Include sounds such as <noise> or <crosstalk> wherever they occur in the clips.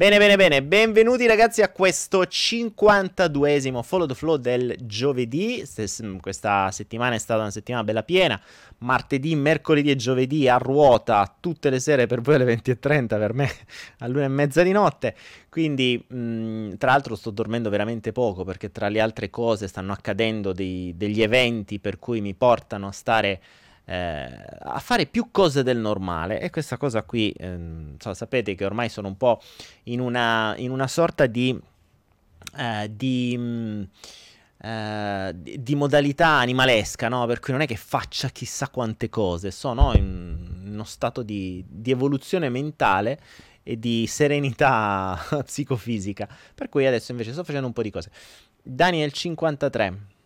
Bene, bene, bene, benvenuti ragazzi a questo 52esimo Follow the Flow del giovedì. Questa settimana è stata una settimana bella piena. Martedì, mercoledì e giovedì a ruota tutte le sere per voi alle 20.30, per me <laughs> all'una e mezza di notte. Quindi, mh, tra l'altro, sto dormendo veramente poco perché tra le altre cose stanno accadendo dei, degli eventi per cui mi portano a stare eh, a fare più cose del normale e questa cosa qui, ehm, so, sapete che ormai sono un po' in una, in una sorta di... Eh, di mh, Uh, di, di, modalità animalesca, no? Per cui non è che faccia chissà quante cose, sono in uno stato di, di evoluzione mentale e di serenità <laughs> psicofisica. Per cui adesso invece sto facendo un po' di cose. Daniel 53.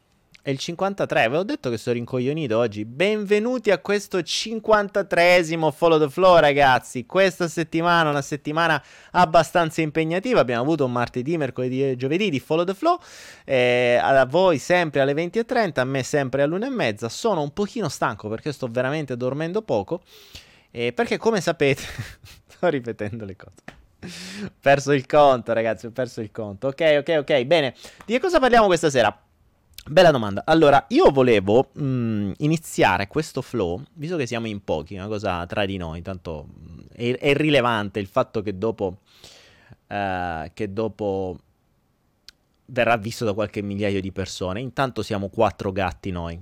È il 53, ve l'ho detto che sono rincoglionito oggi. Benvenuti a questo 53esimo Follow the Flow, ragazzi. Questa settimana, una settimana abbastanza impegnativa. Abbiamo avuto martedì, mercoledì e giovedì di Follow the Flow. Eh, a voi sempre alle 20.30, a me sempre alle 1.30. Sono un pochino stanco perché sto veramente dormendo poco. Eh, perché, come sapete, <laughs> sto ripetendo le cose. Ho perso il conto, ragazzi. Ho perso il conto. Ok, ok, ok. Bene. Di che cosa parliamo questa sera? Bella domanda. Allora, io volevo mh, mm, iniziare questo flow, visto che siamo in pochi, una cosa tra di noi, tanto mm, è, è rilevante il fatto che dopo, uh, che dopo verrà visto da qualche migliaio di persone. Intanto siamo quattro gatti noi.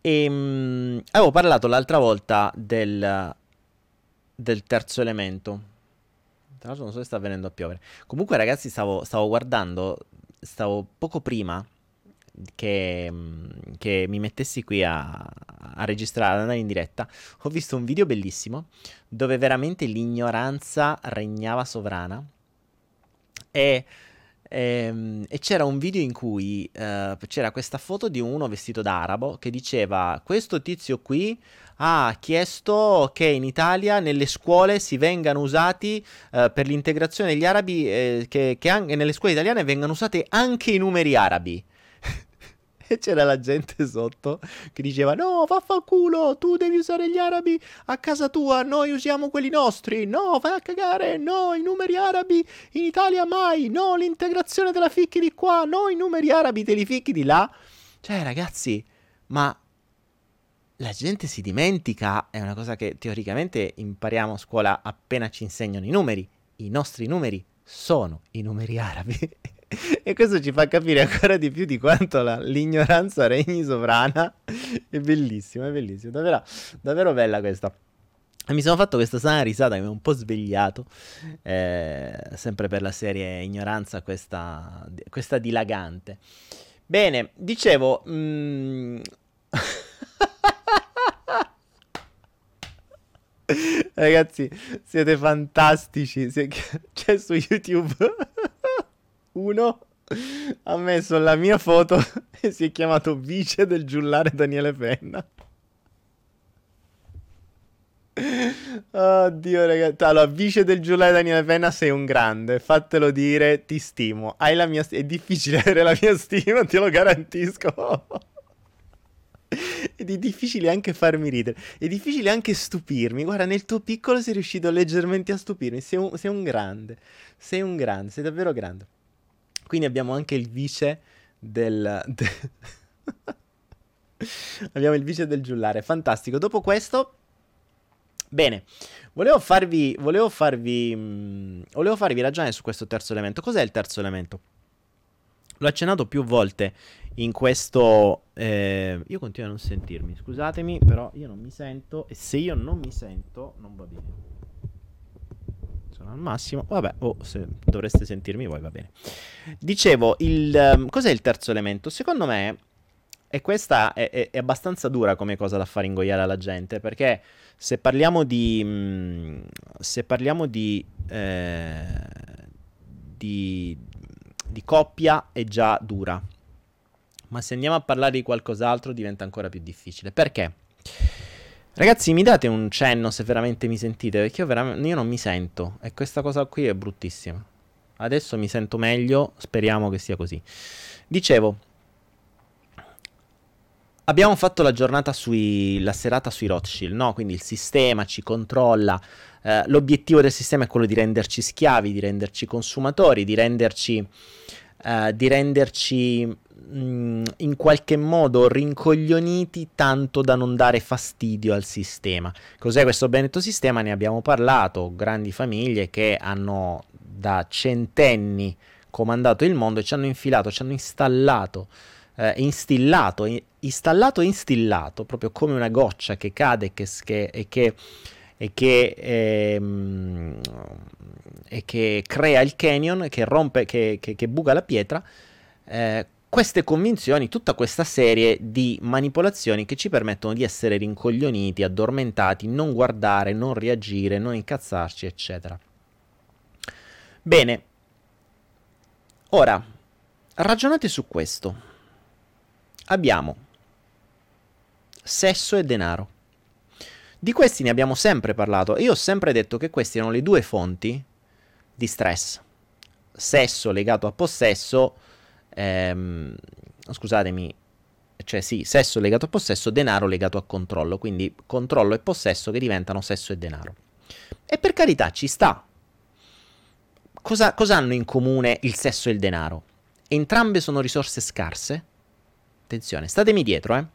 E mh, mm, avevo parlato l'altra volta del, del terzo elemento. Tra l'altro non so se sta venendo a piovere. Comunque ragazzi stavo, stavo guardando stavo poco prima che, mm, che mi mettessi qui a, a, registrare, ad andare in diretta, ho visto un video bellissimo dove veramente l'ignoranza regnava sovrana e, e, ehm, e c'era un video in cui uh, c'era questa foto di uno vestito da arabo che diceva questo tizio qui ha chiesto che in Italia nelle scuole si vengano usati eh, per l'integrazione degli arabi, eh, che, che anche nelle scuole italiane vengano usati anche i numeri arabi. <laughs> E c'era la gente sotto che diceva: No, vaffanculo, tu devi usare gli arabi a casa tua, noi usiamo quelli nostri. No, vai a cagare, no, i numeri arabi in Italia mai. No, l'integrazione te la ficchi di qua, no, i numeri arabi te li ficchi di là. Cioè, ragazzi, ma la gente si dimentica, è una cosa che teoricamente impariamo a scuola appena ci insegnano i numeri. I nostri numeri sono i numeri arabi. <laughs> e questo ci fa capire ancora di più di quanto la, l'ignoranza regni sovrana. È bellissimo, è bellissimo, davvero, davvero bella questa. Mi sono fatto questa sana risata che mi ha un po' svegliato, eh, sempre per la serie ignoranza, questa, questa dilagante. Bene, dicevo... Mm, <laughs> Ragazzi, siete fantastici. C'è su YouTube uno ha messo la mia foto <laughs> e si è chiamato vice del giullare Daniele Penna. Oddio, ragazzi. Allora, vice del giullare Daniele Penna, sei un grande. Fatelo dire, ti stimo. Hai la mia st- È difficile <laughs> avere la mia stima, te lo garantisco. Ed è difficile anche farmi ridere. È difficile anche stupirmi. Guarda, nel tuo piccolo sei riuscito leggermente a stupirmi. Sei un, sei un grande. Sei un grande, sei davvero grande. Quindi abbiamo anche il vice del... De... <laughs> abbiamo il vice del giullare. Fantastico. Dopo questo... Bene, volevo farvi, volevo farvi, mh, mm, volevo farvi ragionare su questo terzo elemento. Cos'è il terzo elemento? L'ho accennato più volte in questo... Eh, io continuo a non sentirmi, scusatemi, però io non mi sento e se io non mi sento non va bene. Sono al massimo, vabbè, o oh, se dovreste sentirmi voi va bene. Dicevo, il, um, cos'è il terzo elemento? Secondo me, e questa è, è, è, abbastanza dura come cosa da far ingoiare alla gente, perché se parliamo di... Mh, mm, se parliamo di... Eh, di, di coppia è già dura ma se andiamo a parlare di qualcos'altro diventa ancora più difficile. Perché? Ragazzi, mi date un cenno se veramente mi sentite, perché io, vera- io non mi sento e questa cosa qui è bruttissima. Adesso mi sento meglio, speriamo che sia così. Dicevo, abbiamo fatto la giornata sui, la serata sui Rothschild, no? Quindi il sistema ci controlla, eh, l'obiettivo del sistema è quello di renderci schiavi, di renderci consumatori, di renderci, eh, di renderci mh, mm, in qualche modo rincoglioniti tanto da non dare fastidio al sistema. Cos'è questo benedetto sistema? Ne abbiamo parlato, grandi famiglie che hanno da centenni comandato il mondo e ci hanno infilato, ci hanno installato eh, instillato, installato e instillato, proprio come una goccia che cade che, che, e che, e che, ehm, e che crea il canyon, che rompe, che, che buca la pietra. Eh, queste convinzioni, tutta questa serie di manipolazioni che ci permettono di essere rincoglioniti, addormentati, non guardare, non reagire, non incazzarci, eccetera. Bene, ora ragionate su questo abbiamo sesso e denaro. Di questi ne abbiamo sempre parlato e io ho sempre detto che queste erano le due fonti di stress. Sesso legato a possesso, ehm, scusatemi, cioè sì, sesso legato a possesso, denaro legato a controllo, quindi controllo e possesso che diventano sesso e denaro. E per carità ci sta. Cosa, cosa hanno in comune il sesso e il denaro? Entrambe sono risorse scarse, Attenzione, statemi dietro, eh.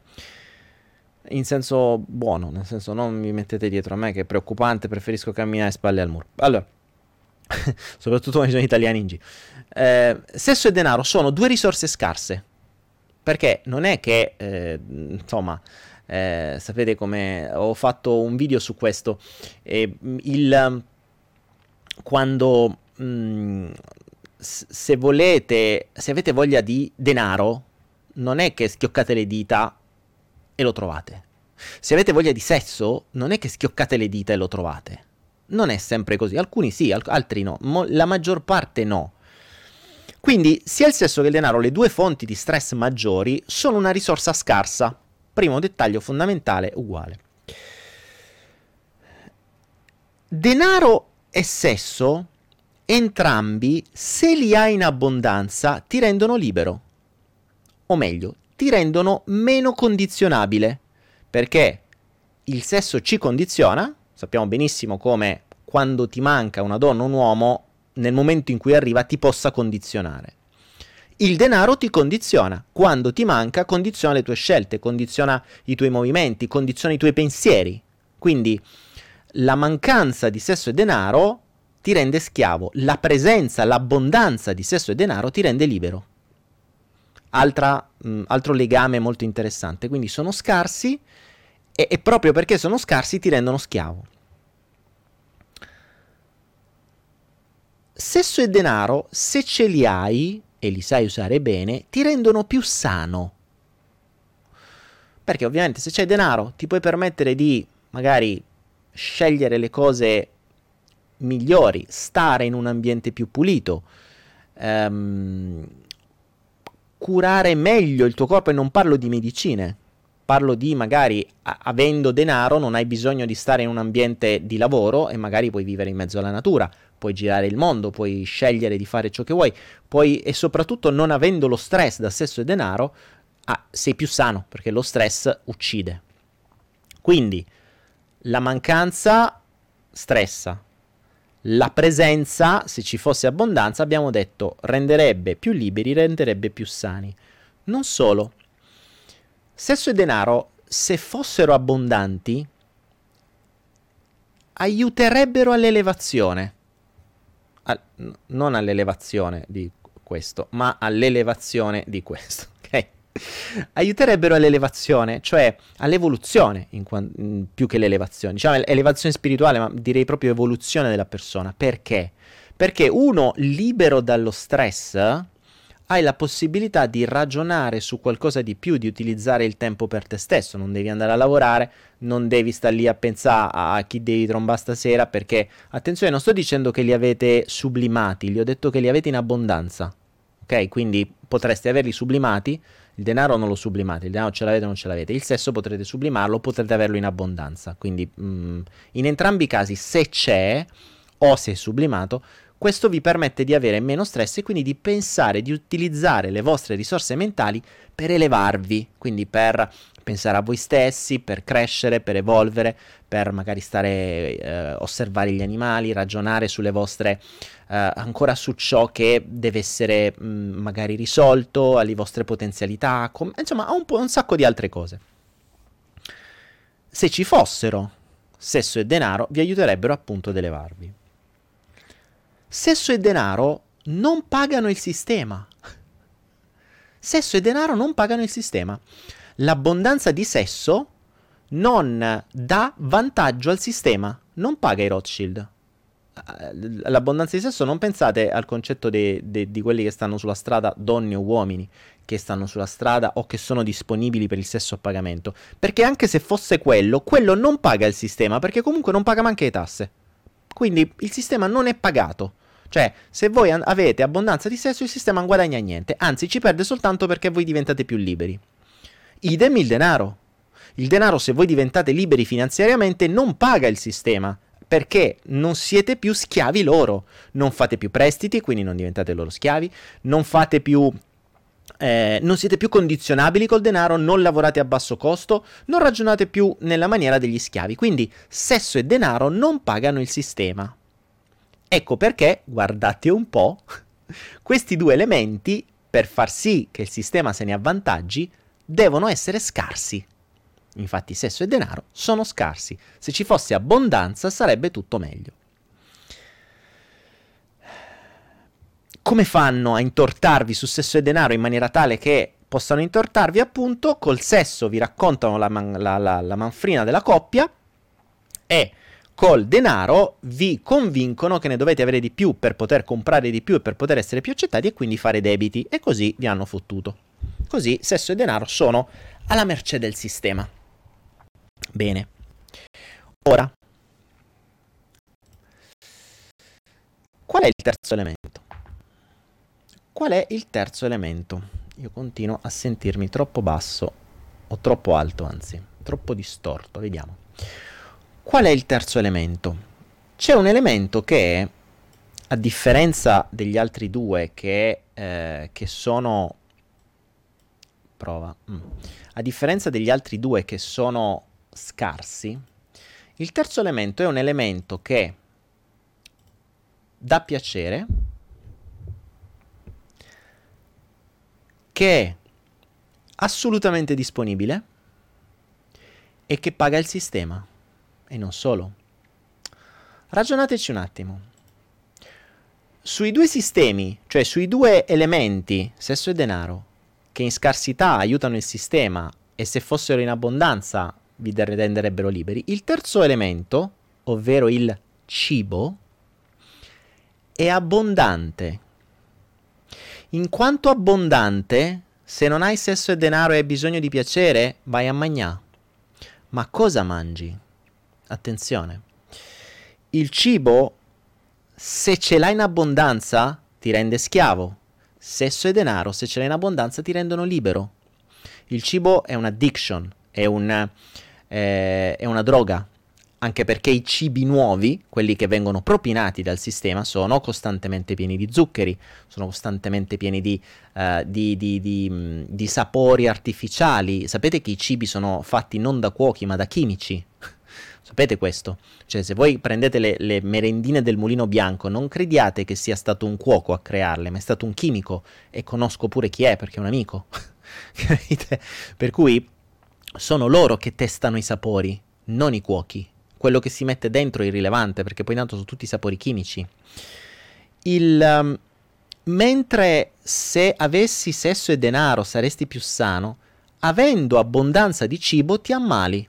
In senso buono, nel senso non mi mettete dietro a me che è preoccupante, preferisco camminare spalle al muro. Allora, <laughs> soprattutto quando ci sono italiani in giro. Eh, sesso e denaro sono due risorse scarse. Perché non è che, eh, insomma, eh, sapete come ho fatto un video su questo. il, quando mh, mm, se volete, se avete voglia di denaro, non è che schioccate le dita e lo trovate. Se avete voglia di sesso, non è che schioccate le dita e lo trovate. Non è sempre così. Alcuni sì, altri no. Mo- la maggior parte no. Quindi sia il sesso che il denaro, le due fonti di stress maggiori, sono una risorsa scarsa. Primo dettaglio fondamentale, uguale. Denaro e sesso, entrambi, se li hai in abbondanza, ti rendono libero o meglio, ti rendono meno condizionabile, perché il sesso ci condiziona, sappiamo benissimo come quando ti manca una donna o un uomo, nel momento in cui arriva ti possa condizionare. Il denaro ti condiziona, quando ti manca condiziona le tue scelte, condiziona i tuoi movimenti, condiziona i tuoi pensieri. Quindi la mancanza di sesso e denaro ti rende schiavo, la presenza, l'abbondanza di sesso e denaro ti rende libero. Altra, mh, altro legame molto interessante. Quindi sono scarsi e, e proprio perché sono scarsi ti rendono schiavo. Sesso e denaro, se ce li hai e li sai usare bene, ti rendono più sano. Perché ovviamente se c'è denaro ti puoi permettere di magari scegliere le cose migliori, stare in un ambiente più pulito, um, curare meglio il tuo corpo e non parlo di medicine. Parlo di magari a- avendo denaro non hai bisogno di stare in un ambiente di lavoro e magari puoi vivere in mezzo alla natura, puoi girare il mondo, puoi scegliere di fare ciò che vuoi, puoi e soprattutto non avendo lo stress da sesso e denaro, ah, sei più sano perché lo stress uccide. Quindi la mancanza stressa, la presenza, se ci fosse abbondanza, abbiamo detto, renderebbe più liberi, renderebbe più sani. Non solo. Sesso e denaro, se fossero abbondanti, aiuterebbero all'elevazione. Al, non all'elevazione di questo, ma all'elevazione di questo <laughs> aiuterebbero all'elevazione, cioè all'evoluzione in, in, più che l'elevazione. Diciamo elevazione spirituale, ma direi proprio evoluzione della persona. Perché? Perché uno libero dallo stress hai la possibilità di ragionare su qualcosa di più, di utilizzare il tempo per te stesso, non devi andare a lavorare, non devi stare lì a pensare a chi devi trombare stasera, perché attenzione, non sto dicendo che li avete sublimati, gli ho detto che li avete in abbondanza, ok? Quindi potreste averli sublimati, il denaro non lo sublimate, il denaro ce l'avete o non ce l'avete. Il sesso potrete sublimarlo, potrete averlo in abbondanza. Quindi mh, mm, in entrambi i casi, se c'è o se è sublimato, Questo vi permette di avere meno stress e quindi di pensare di utilizzare le vostre risorse mentali per elevarvi, quindi per pensare a voi stessi, per crescere, per evolvere, per magari stare, eh, osservare gli animali, ragionare sulle vostre, eh, ancora su ciò che deve essere mh, mm, magari risolto, alle vostre potenzialità, com- insomma, a un, po- un sacco di altre cose. Se ci fossero sesso e denaro, vi aiuterebbero appunto ad elevarvi. Sesso e denaro non pagano il sistema. Sesso e denaro non pagano il sistema l'abbondanza di sesso non dà vantaggio al sistema, non paga i Rothschild. Eh, l'abbondanza di sesso non pensate al concetto de, de, di quelli che stanno sulla strada, donne o uomini, che stanno sulla strada o che sono disponibili per il sesso a pagamento. Perché anche se fosse quello, quello non paga il sistema, perché comunque non paga manche le tasse. Quindi il sistema non è pagato. Cioè, se voi avete abbondanza di sesso, il sistema non guadagna niente, anzi ci perde soltanto perché voi diventate più liberi. Idem il denaro. Il denaro, se voi diventate liberi finanziariamente, non paga il sistema perché non siete più schiavi loro. Non fate più prestiti, quindi non diventate loro schiavi. Non fate più. Eh, non siete più condizionabili col denaro, non lavorate a basso costo, non ragionate più nella maniera degli schiavi. Quindi sesso e denaro non pagano il sistema. Ecco perché, guardate un po', <laughs> questi due elementi, per far sì che il sistema se ne avvantaggi, devono essere scarsi. Infatti sesso e denaro sono scarsi. Se ci fosse abbondanza sarebbe tutto meglio. Come fanno a intortarvi su sesso e denaro in maniera tale che possano intortarvi appunto? Col sesso vi raccontano la, man- la, la, la manfrina della coppia e col denaro vi convincono che ne dovete avere di più per poter comprare di più e per poter essere più accettati e quindi fare debiti e così vi hanno fottuto. Così sesso e denaro sono alla mercé del sistema. Bene. Ora, qual è il terzo elemento? Qual è il terzo elemento? Io continuo a sentirmi troppo basso o troppo alto, anzi, troppo distorto. Vediamo. Qual è il terzo elemento? C'è un elemento che, a differenza degli altri due che, eh, che sono prova. Mm. A differenza degli altri due che sono scarsi, il terzo elemento è un elemento che dà piacere, che è assolutamente disponibile e che paga il sistema. E non solo. Ragionateci un attimo. Sui due sistemi, cioè sui due elementi, sesso e denaro, che in scarsità aiutano il sistema e se fossero in abbondanza vi renderebbero liberi. Il terzo elemento, ovvero il cibo, è abbondante. In quanto abbondante, se non hai sesso e denaro e hai bisogno di piacere, vai a mangiare. Ma cosa mangi? Attenzione. Il cibo, se ce l'hai in abbondanza, ti rende schiavo. Sesso e denaro, se ce l'hai in abbondanza, ti rendono libero. Il cibo è un'addiction, è, un, eh, è una droga, anche perché i cibi nuovi, quelli che vengono propinati dal sistema, sono costantemente pieni di zuccheri, sono costantemente pieni di, uh, di, di, di, sapori artificiali. Sapete che i cibi sono fatti non da cuochi ma da chimici. <laughs> Sapete questo? Cioè, se voi prendete le, le, merendine del mulino bianco, non crediate che sia stato un cuoco a crearle, ma è stato un chimico e conosco pure chi è perché è un amico. <laughs> Per cui sono loro che testano i sapori, non i cuochi. Quello che si mette dentro è irrilevante perché poi tanto sono tutti sapori chimici. Il, um, mentre se avessi sesso e denaro saresti più sano, avendo abbondanza di cibo ti ammali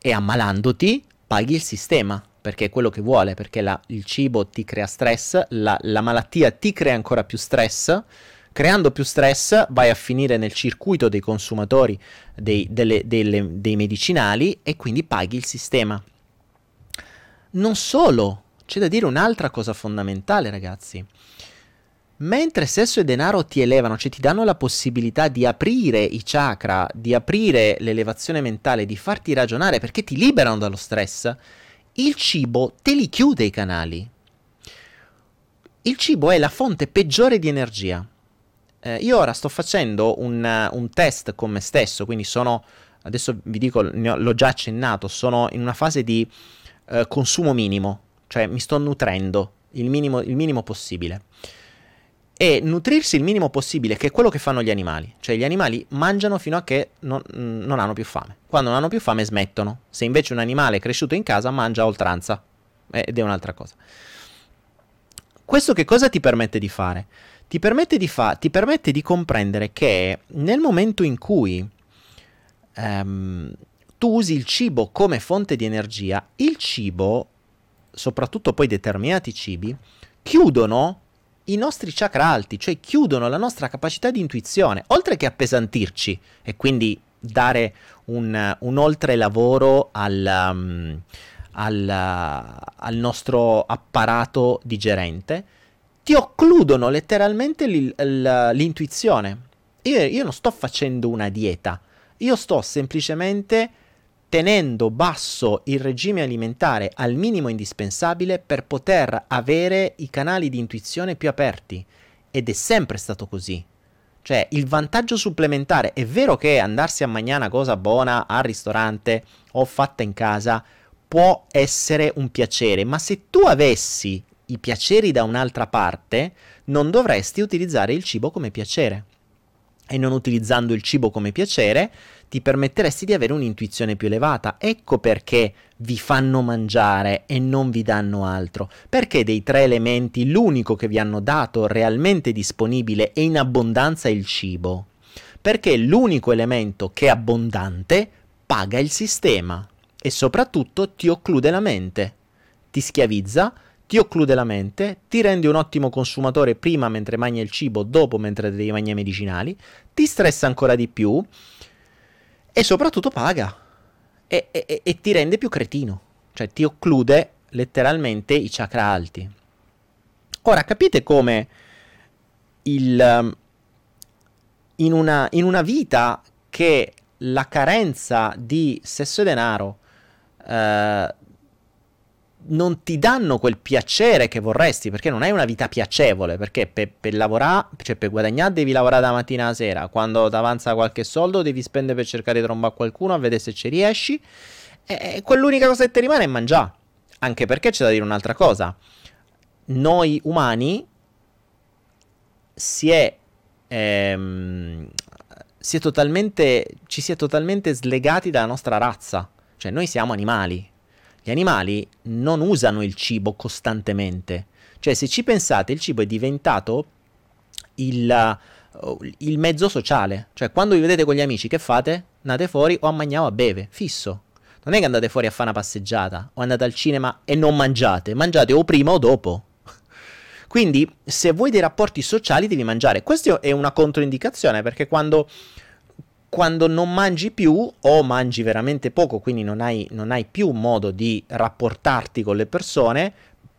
e ammalandoti paghi il sistema perché è quello che vuole, perché la, il cibo ti crea stress, la, la, malattia ti crea ancora più stress, creando più stress vai a finire nel circuito dei consumatori dei, delle, delle, dei medicinali e quindi paghi il sistema. Non solo, c'è da dire un'altra cosa fondamentale ragazzi. Mentre sesso e denaro ti elevano, cioè ti danno la possibilità di aprire i chakra, di aprire l'elevazione mentale, di farti ragionare perché ti liberano dallo stress, il cibo te li chiude i canali. il cibo è la fonte peggiore di energia. Eh, io ora sto facendo un, un, test con me stesso, quindi sono, adesso vi dico, ho, l'ho già accennato, sono in una fase di eh, consumo minimo, cioè mi sto nutrendo il minimo, il minimo possibile. E nutrirsi il minimo possibile, che è quello che fanno gli animali. Cioè gli animali mangiano fino a che non, non hanno più fame. Quando non hanno più fame smettono. Se invece un animale cresciuto in casa mangia a oltranza. Ed è un'altra cosa. Questo che cosa ti permette di fare? Ti permette di, fa- ti permette di comprendere che nel momento in cui um, tu usi il cibo come fonte di energia, il cibo, soprattutto poi determinati cibi, chiudono i nostri chakra alti, cioè chiudono la nostra capacità di intuizione, oltre che appesantirci e quindi dare un, un oltre lavoro al, um, al, al, nostro apparato digerente, ti occludono letteralmente l'intuizione. Io, io non sto facendo una dieta, io sto semplicemente tenendo basso il regime alimentare al minimo indispensabile per poter avere i canali di intuizione più aperti. Ed è sempre stato così. Cioè, il vantaggio supplementare è vero che andarsi a mangiare una cosa buona al ristorante o fatta in casa può essere un piacere, ma se tu avessi i piaceri da un'altra parte, non dovresti utilizzare il cibo come piacere. E non utilizzando il cibo come piacere, ti permetteresti di avere un'intuizione più elevata. Ecco perché vi fanno mangiare e non vi danno altro. Perché dei tre elementi l'unico che vi hanno dato realmente disponibile e in abbondanza è il cibo. Perché l'unico elemento che è abbondante paga il sistema e soprattutto ti occlude la mente, ti schiavizza, ti occlude la mente, ti rende un ottimo consumatore prima mentre mangi il cibo, dopo mentre devi mangiare i medicinali, ti stressa ancora di più e soprattutto paga e, e, e, ti rende più cretino, cioè ti occlude letteralmente i chakra alti. Ora capite come il, um, in, una, in una vita che la carenza di sesso e denaro eh, non ti danno quel piacere che vorresti, perché non hai una vita piacevole, perché per, per lavorare, cioè per guadagnare devi lavorare da mattina alla sera, quando ti avanza qualche soldo devi spendere per cercare di trombare qualcuno a vedere se ci riesci, e quell'unica cosa che ti rimane è mangiare. Anche perché c'è da dire un'altra cosa, noi umani si è, ehm, si è totalmente, ci si è totalmente slegati dalla nostra razza, cioè noi siamo animali, gli animali non usano il cibo costantemente. Cioè, se ci pensate, il cibo è diventato il, uh, il mezzo sociale. Cioè, quando vi vedete con gli amici, che fate? Andate fuori o a mangiare o a bere, fisso. Non è che andate fuori a fare una passeggiata o andate al cinema e non mangiate, mangiate o prima o dopo. Quindi, se vuoi dei rapporti sociali, devi mangiare. Questa è una controindicazione perché quando quando non mangi più o mangi veramente poco, quindi non hai, non hai più modo di rapportarti con le persone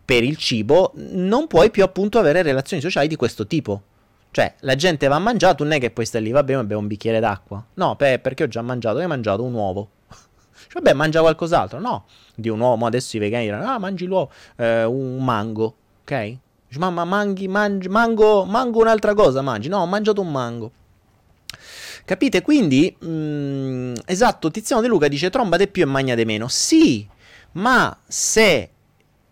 per il cibo, non puoi più appunto avere relazioni sociali di questo tipo. Cioè, la gente va a mangiare, tu non è che poi stai lì, vabbè, ma bevo un bicchiere d'acqua. No, beh, perché ho già mangiato, hai mangiato un uovo. <laughs> cioè, vabbè, mangia qualcos'altro. No, di un uovo, adesso i vegani diranno, ah, mangi l'uovo, eh, un mango, ok? Mamma, mangi, mangi, mango, mango un'altra cosa, mangi. No, ho mangiato un mango. Capite? Quindi, mh, mm, esatto, Tiziano De Luca dice tromba de più e magna de meno. Sì, ma se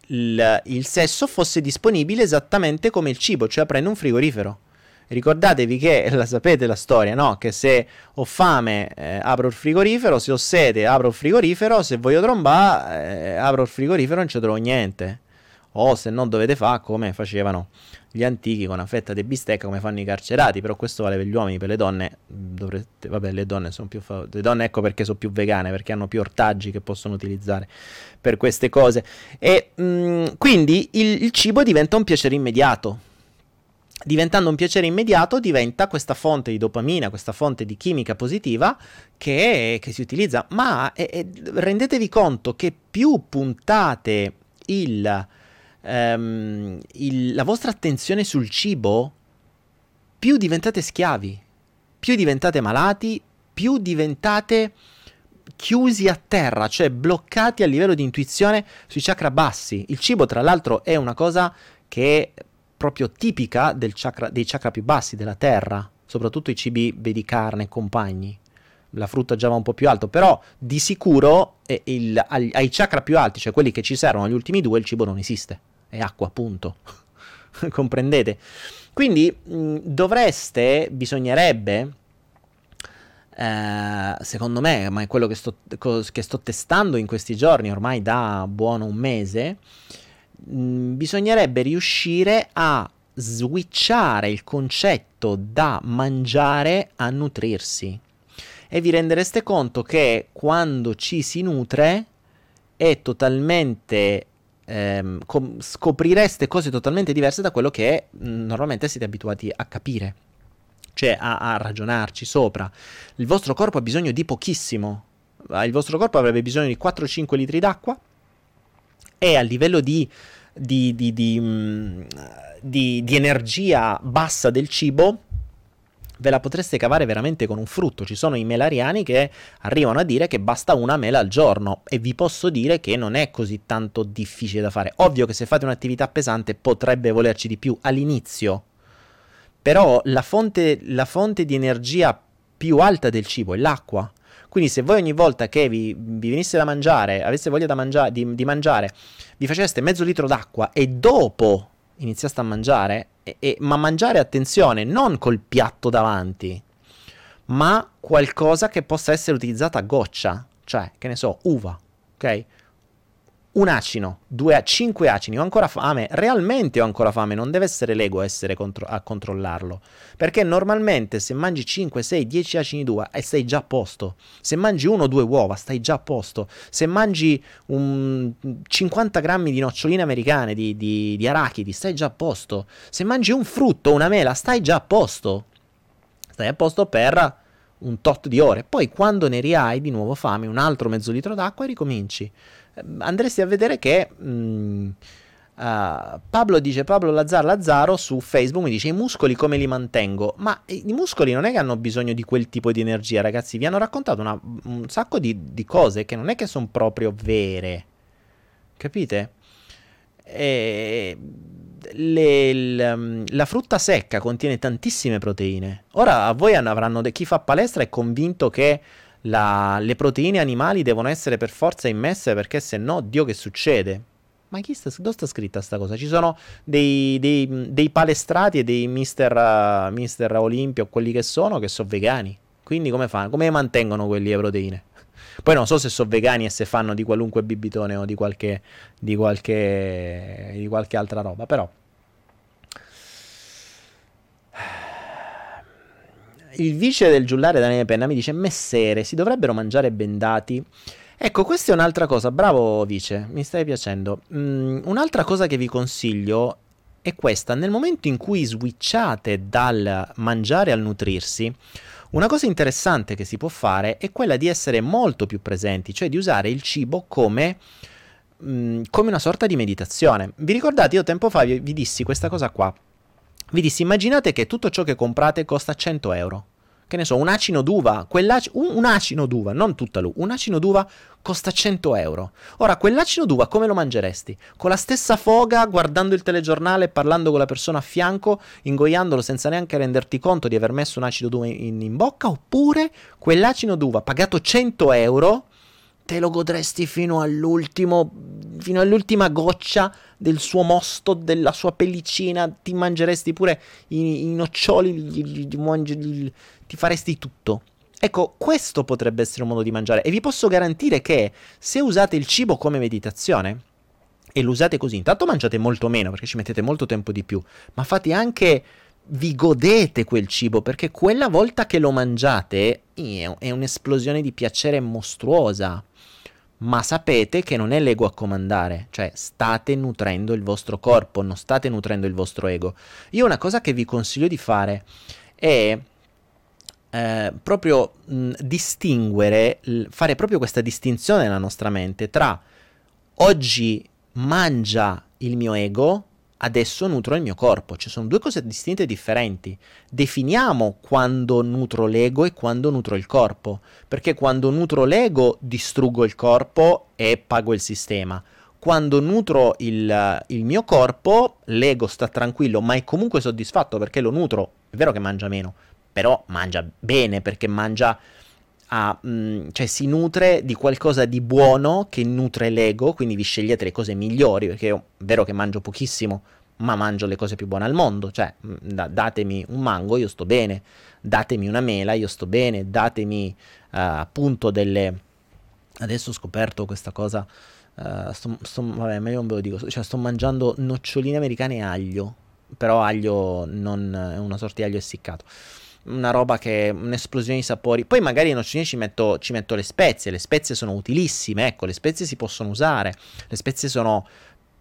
il, il sesso fosse disponibile esattamente come il cibo, cioè prendo un frigorifero. Ricordatevi che, <laughs> la sapete la storia, no? Che se ho fame eh, apro il frigorifero, se ho sete apro il frigorifero, se voglio trombare eh, apro il frigorifero e non ci trovo niente. O se no dovete fare come facevano gli antichi con una fetta di bistecca come fanno i carcerati, però questo vale per gli uomini, per le donne dovrete, vabbè le donne sono più, fav- le donne ecco perché sono più vegane, perché hanno più ortaggi che possono utilizzare per queste cose. E mh, mm, quindi il, il cibo diventa un piacere immediato, diventando un piacere immediato diventa questa fonte di dopamina, questa fonte di chimica positiva che, che si utilizza, ma e, e rendetevi conto che più puntate il ehm, il, la vostra attenzione sul cibo, più diventate schiavi, più diventate malati, più diventate chiusi a terra, cioè bloccati a livello di intuizione sui chakra bassi. Il cibo, tra l'altro, è una cosa che proprio tipica chakra, dei chakra più bassi della terra, soprattutto i cibi, vedi carne e compagni. La frutta già va un po' più alto, però di sicuro eh, il, ai, ai chakra più alti, cioè quelli che ci servono agli ultimi due, il cibo non esiste. È acqua, appunto. <laughs> Comprendete? Quindi mh, dovreste, bisognerebbe, eh, secondo me, ma è quello che sto, che sto, testando in questi giorni, ormai da buono un mese, mh, bisognerebbe riuscire a switchare il concetto da mangiare a nutrirsi. E vi rendereste conto che quando ci si nutre è totalmente ehm, com- scoprireste cose totalmente diverse da quello che mh, normalmente siete abituati a capire, cioè a, a ragionarci sopra. Il vostro corpo ha bisogno di pochissimo, il vostro corpo avrebbe bisogno di 4-5 litri d'acqua. E a livello di, di, di, di, di energia bassa del cibo ve la potreste cavare veramente con un frutto. Ci sono i melariani che arrivano a dire che basta una mela al giorno e vi posso dire che non è così tanto difficile da fare. Ovvio che se fate un'attività pesante potrebbe volerci di più all'inizio, però la fonte, la fonte di energia più alta del cibo è l'acqua. Quindi se voi ogni volta che vi, vi venisse da mangiare, aveste voglia mangia- di, di mangiare, vi faceste mezzo litro d'acqua e dopo iniziaste a mangiare, e, ma mangiare, attenzione, non col piatto davanti, ma qualcosa che possa essere utilizzato a goccia, cioè, che ne so, uva, ok? Un acino, due cinque acini, ho ancora fame, realmente ho ancora fame, non deve essere l'ego essere contro- a controllarlo, perché normalmente se mangi 5, 6, 10 acini d'uva e stai già a posto, se mangi uno o due uova stai già a posto, se mangi un 50 grammi di noccioline americane, di, di, di arachidi, stai già a posto, se mangi un frutto, una mela, stai già a posto, stai a posto per un tot di ore, poi quando ne rihai di nuovo fame, un altro mezzo litro d'acqua e ricominci andresti a vedere che mh, uh, Pablo dice Pablo Lazzaro Lazzaro su Facebook mi dice i muscoli come li mantengo? Ma i muscoli non è che hanno bisogno di quel tipo di energia ragazzi. Vi hanno raccontato una, un sacco di, di, cose che non è che sono proprio vere. Capite? E le, le, la frutta secca contiene tantissime proteine. Ora a voi avranno chi fa palestra è convinto che la, le proteine animali devono essere per forza immesse perché se no, Dio che succede? Ma chi sta, dove sta scritta sta cosa? Ci sono dei, dei, dei palestrati e dei mister, uh, mister Olimpia o quelli che sono che sono vegani. Quindi come fanno? Come mantengono quelli le proteine? <laughs> Poi non so se sono vegani e se fanno di qualunque bibitone o di qualche, di qualche, di qualche altra roba, però il vice del giullare Daniele Penna mi dice: Messere, si dovrebbero mangiare bendati. Ecco, questa è un'altra cosa. Bravo, vice, mi stai piacendo. Mm, un'altra cosa che vi consiglio è questa: nel momento in cui switchate dal mangiare al nutrirsi. Una cosa interessante che si può fare è quella di essere molto più presenti, cioè di usare il cibo come, mm, come una sorta di meditazione. Vi ricordate, io tempo fa vi, vi dissi questa cosa qua. Vi dissi, immaginate che tutto ciò che comprate costa 100 euro. Che ne so, un acino d'uva, un, un acino d'uva, non tutta l'uva, un acino d'uva costa 100 euro. Ora, quell'acino d'uva come lo mangeresti? Con la stessa foga, guardando il telegiornale, parlando con la persona a fianco, ingoiandolo senza neanche renderti conto di aver messo un acino d'uva in, in bocca? Oppure quell'acino d'uva pagato 100 euro te lo godresti fino all'ultimo, fino all'ultima goccia del suo mosto, della sua pellicina, ti mangeresti pure i, i noccioli, gli, gli, gli, ti faresti tutto. Ecco, questo potrebbe essere un modo di mangiare. E vi posso garantire che se usate il cibo come meditazione e lo usate così, intanto mangiate molto meno perché ci mettete molto tempo di più, ma fate anche vi godete quel cibo perché quella volta che lo mangiate è un'esplosione di piacere mostruosa ma sapete che non è l'ego a comandare, cioè state nutrendo il vostro corpo, non state nutrendo il vostro ego. Io una cosa che vi consiglio di fare è eh, proprio mh, distinguere, l- fare proprio questa distinzione nella nostra mente tra oggi mangia il mio ego adesso nutro il mio corpo. Ci sono due cose distinte e differenti. Definiamo quando nutro l'ego e quando nutro il corpo, perché quando nutro l'ego distruggo il corpo e pago il sistema. quando nutro il, il, mio corpo, l'ego sta tranquillo, ma è comunque soddisfatto perché lo nutro. È vero che mangia meno, però mangia bene perché mangia a, mh, mm, cioè si nutre di qualcosa di buono che nutre l'ego, quindi vi scegliete le cose migliori, perché è vero che mangio pochissimo, ma mangio le cose più buone al mondo, cioè mm, da, datemi un mango, io sto bene, datemi una mela, io sto bene, datemi uh, appunto delle... Adesso ho scoperto questa cosa, uh, sto, sto, vabbè, ma io non ve lo dico, cioè sto mangiando noccioline americane e aglio, però aglio non è una sorta di aglio essiccato una roba che è un'esplosione di sapori. Poi magari nei noccioline ci metto, ci metto le spezie, le spezie sono utilissime, ecco, le spezie si possono usare, le spezie sono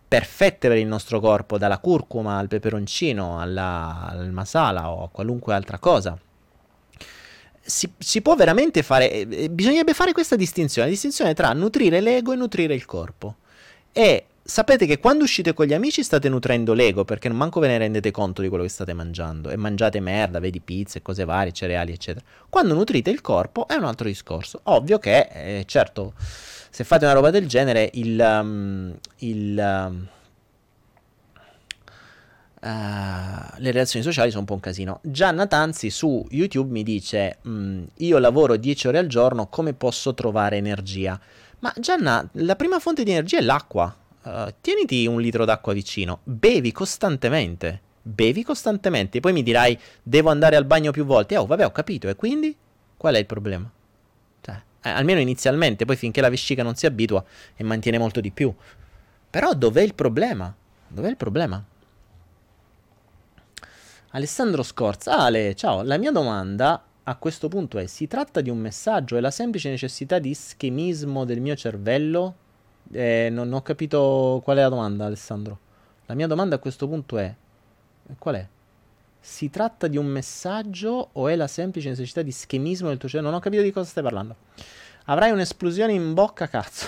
perfette per il nostro corpo, dalla curcuma al peperoncino, alla, al masala o a qualunque altra cosa. Si, si, può veramente fare, eh, bisognerebbe fare questa distinzione, la distinzione tra nutrire l'ego e nutrire il corpo. E sapete che quando uscite con gli amici state nutrendo l'ego perché non manco ve ne rendete conto di quello che state mangiando e mangiate merda, vedi pizze, cose varie, cereali, eccetera. Quando nutrite il corpo è un altro discorso. Ovvio che, eh, certo, se fate una roba del genere, il... Um, il um, Uh, le relazioni sociali sono un po' un casino. Gianna Tanzi su YouTube mi dice: mm, Io lavoro 10 ore al giorno, come posso trovare energia? Ma Gianna, la prima fonte di energia è l'acqua. Uh, tieniti un litro d'acqua vicino, bevi costantemente, bevi costantemente, poi mi dirai devo andare al bagno più volte. Oh, vabbè, ho capito, e quindi qual è il problema? Cioè, eh, almeno inizialmente, poi finché la vescica non si abitua e mantiene molto di più. Però dov'è il problema? Dov'è il problema? Alessandro Scorza, Ale, ciao, la mia domanda a questo punto è, si tratta di un messaggio? È la semplice necessità di schemismo del mio cervello? Eh, non ho capito qual è la domanda, Alessandro. La mia domanda a questo punto è: qual è? Si tratta di un messaggio o è la semplice necessità di schemismo del tuo cervello? Non ho capito di cosa stai parlando. Avrai un'esplosione in bocca, cazzo.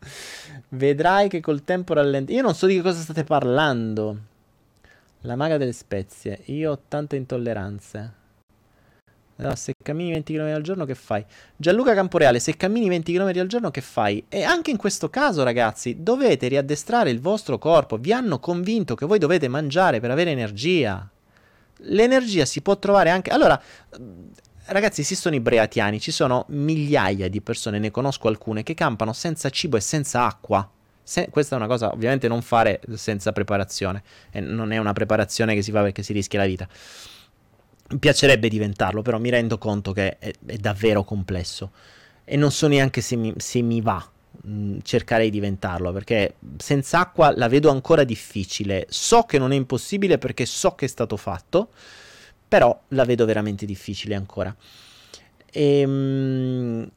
<laughs> Vedrai che col tempo rallenti. Io non so di che cosa state parlando. La maga delle spezie. Io ho tante intolleranze. Allora, se cammini 20 km al giorno, che fai? Gianluca Camporeale, se cammini 20 km al giorno, che fai? E anche in questo caso, ragazzi, dovete riaddestrare il vostro corpo. Vi hanno convinto che voi dovete mangiare per avere energia. L'energia si può trovare anche. Allora, ragazzi, esistono i breatiani. Ci sono migliaia di persone, ne conosco alcune, che campano senza cibo e senza acqua. Se, questa è una cosa, ovviamente, non fare senza preparazione. E non è una preparazione che si fa perché si rischia la vita. Mi piacerebbe diventarlo, però mi rendo conto che è, è davvero complesso. E non so neanche se mi, se mi va mh, mm, cercare di diventarlo, perché senza acqua la vedo ancora difficile. So che non è impossibile perché so che è stato fatto, però la vedo veramente difficile ancora. E, ehm,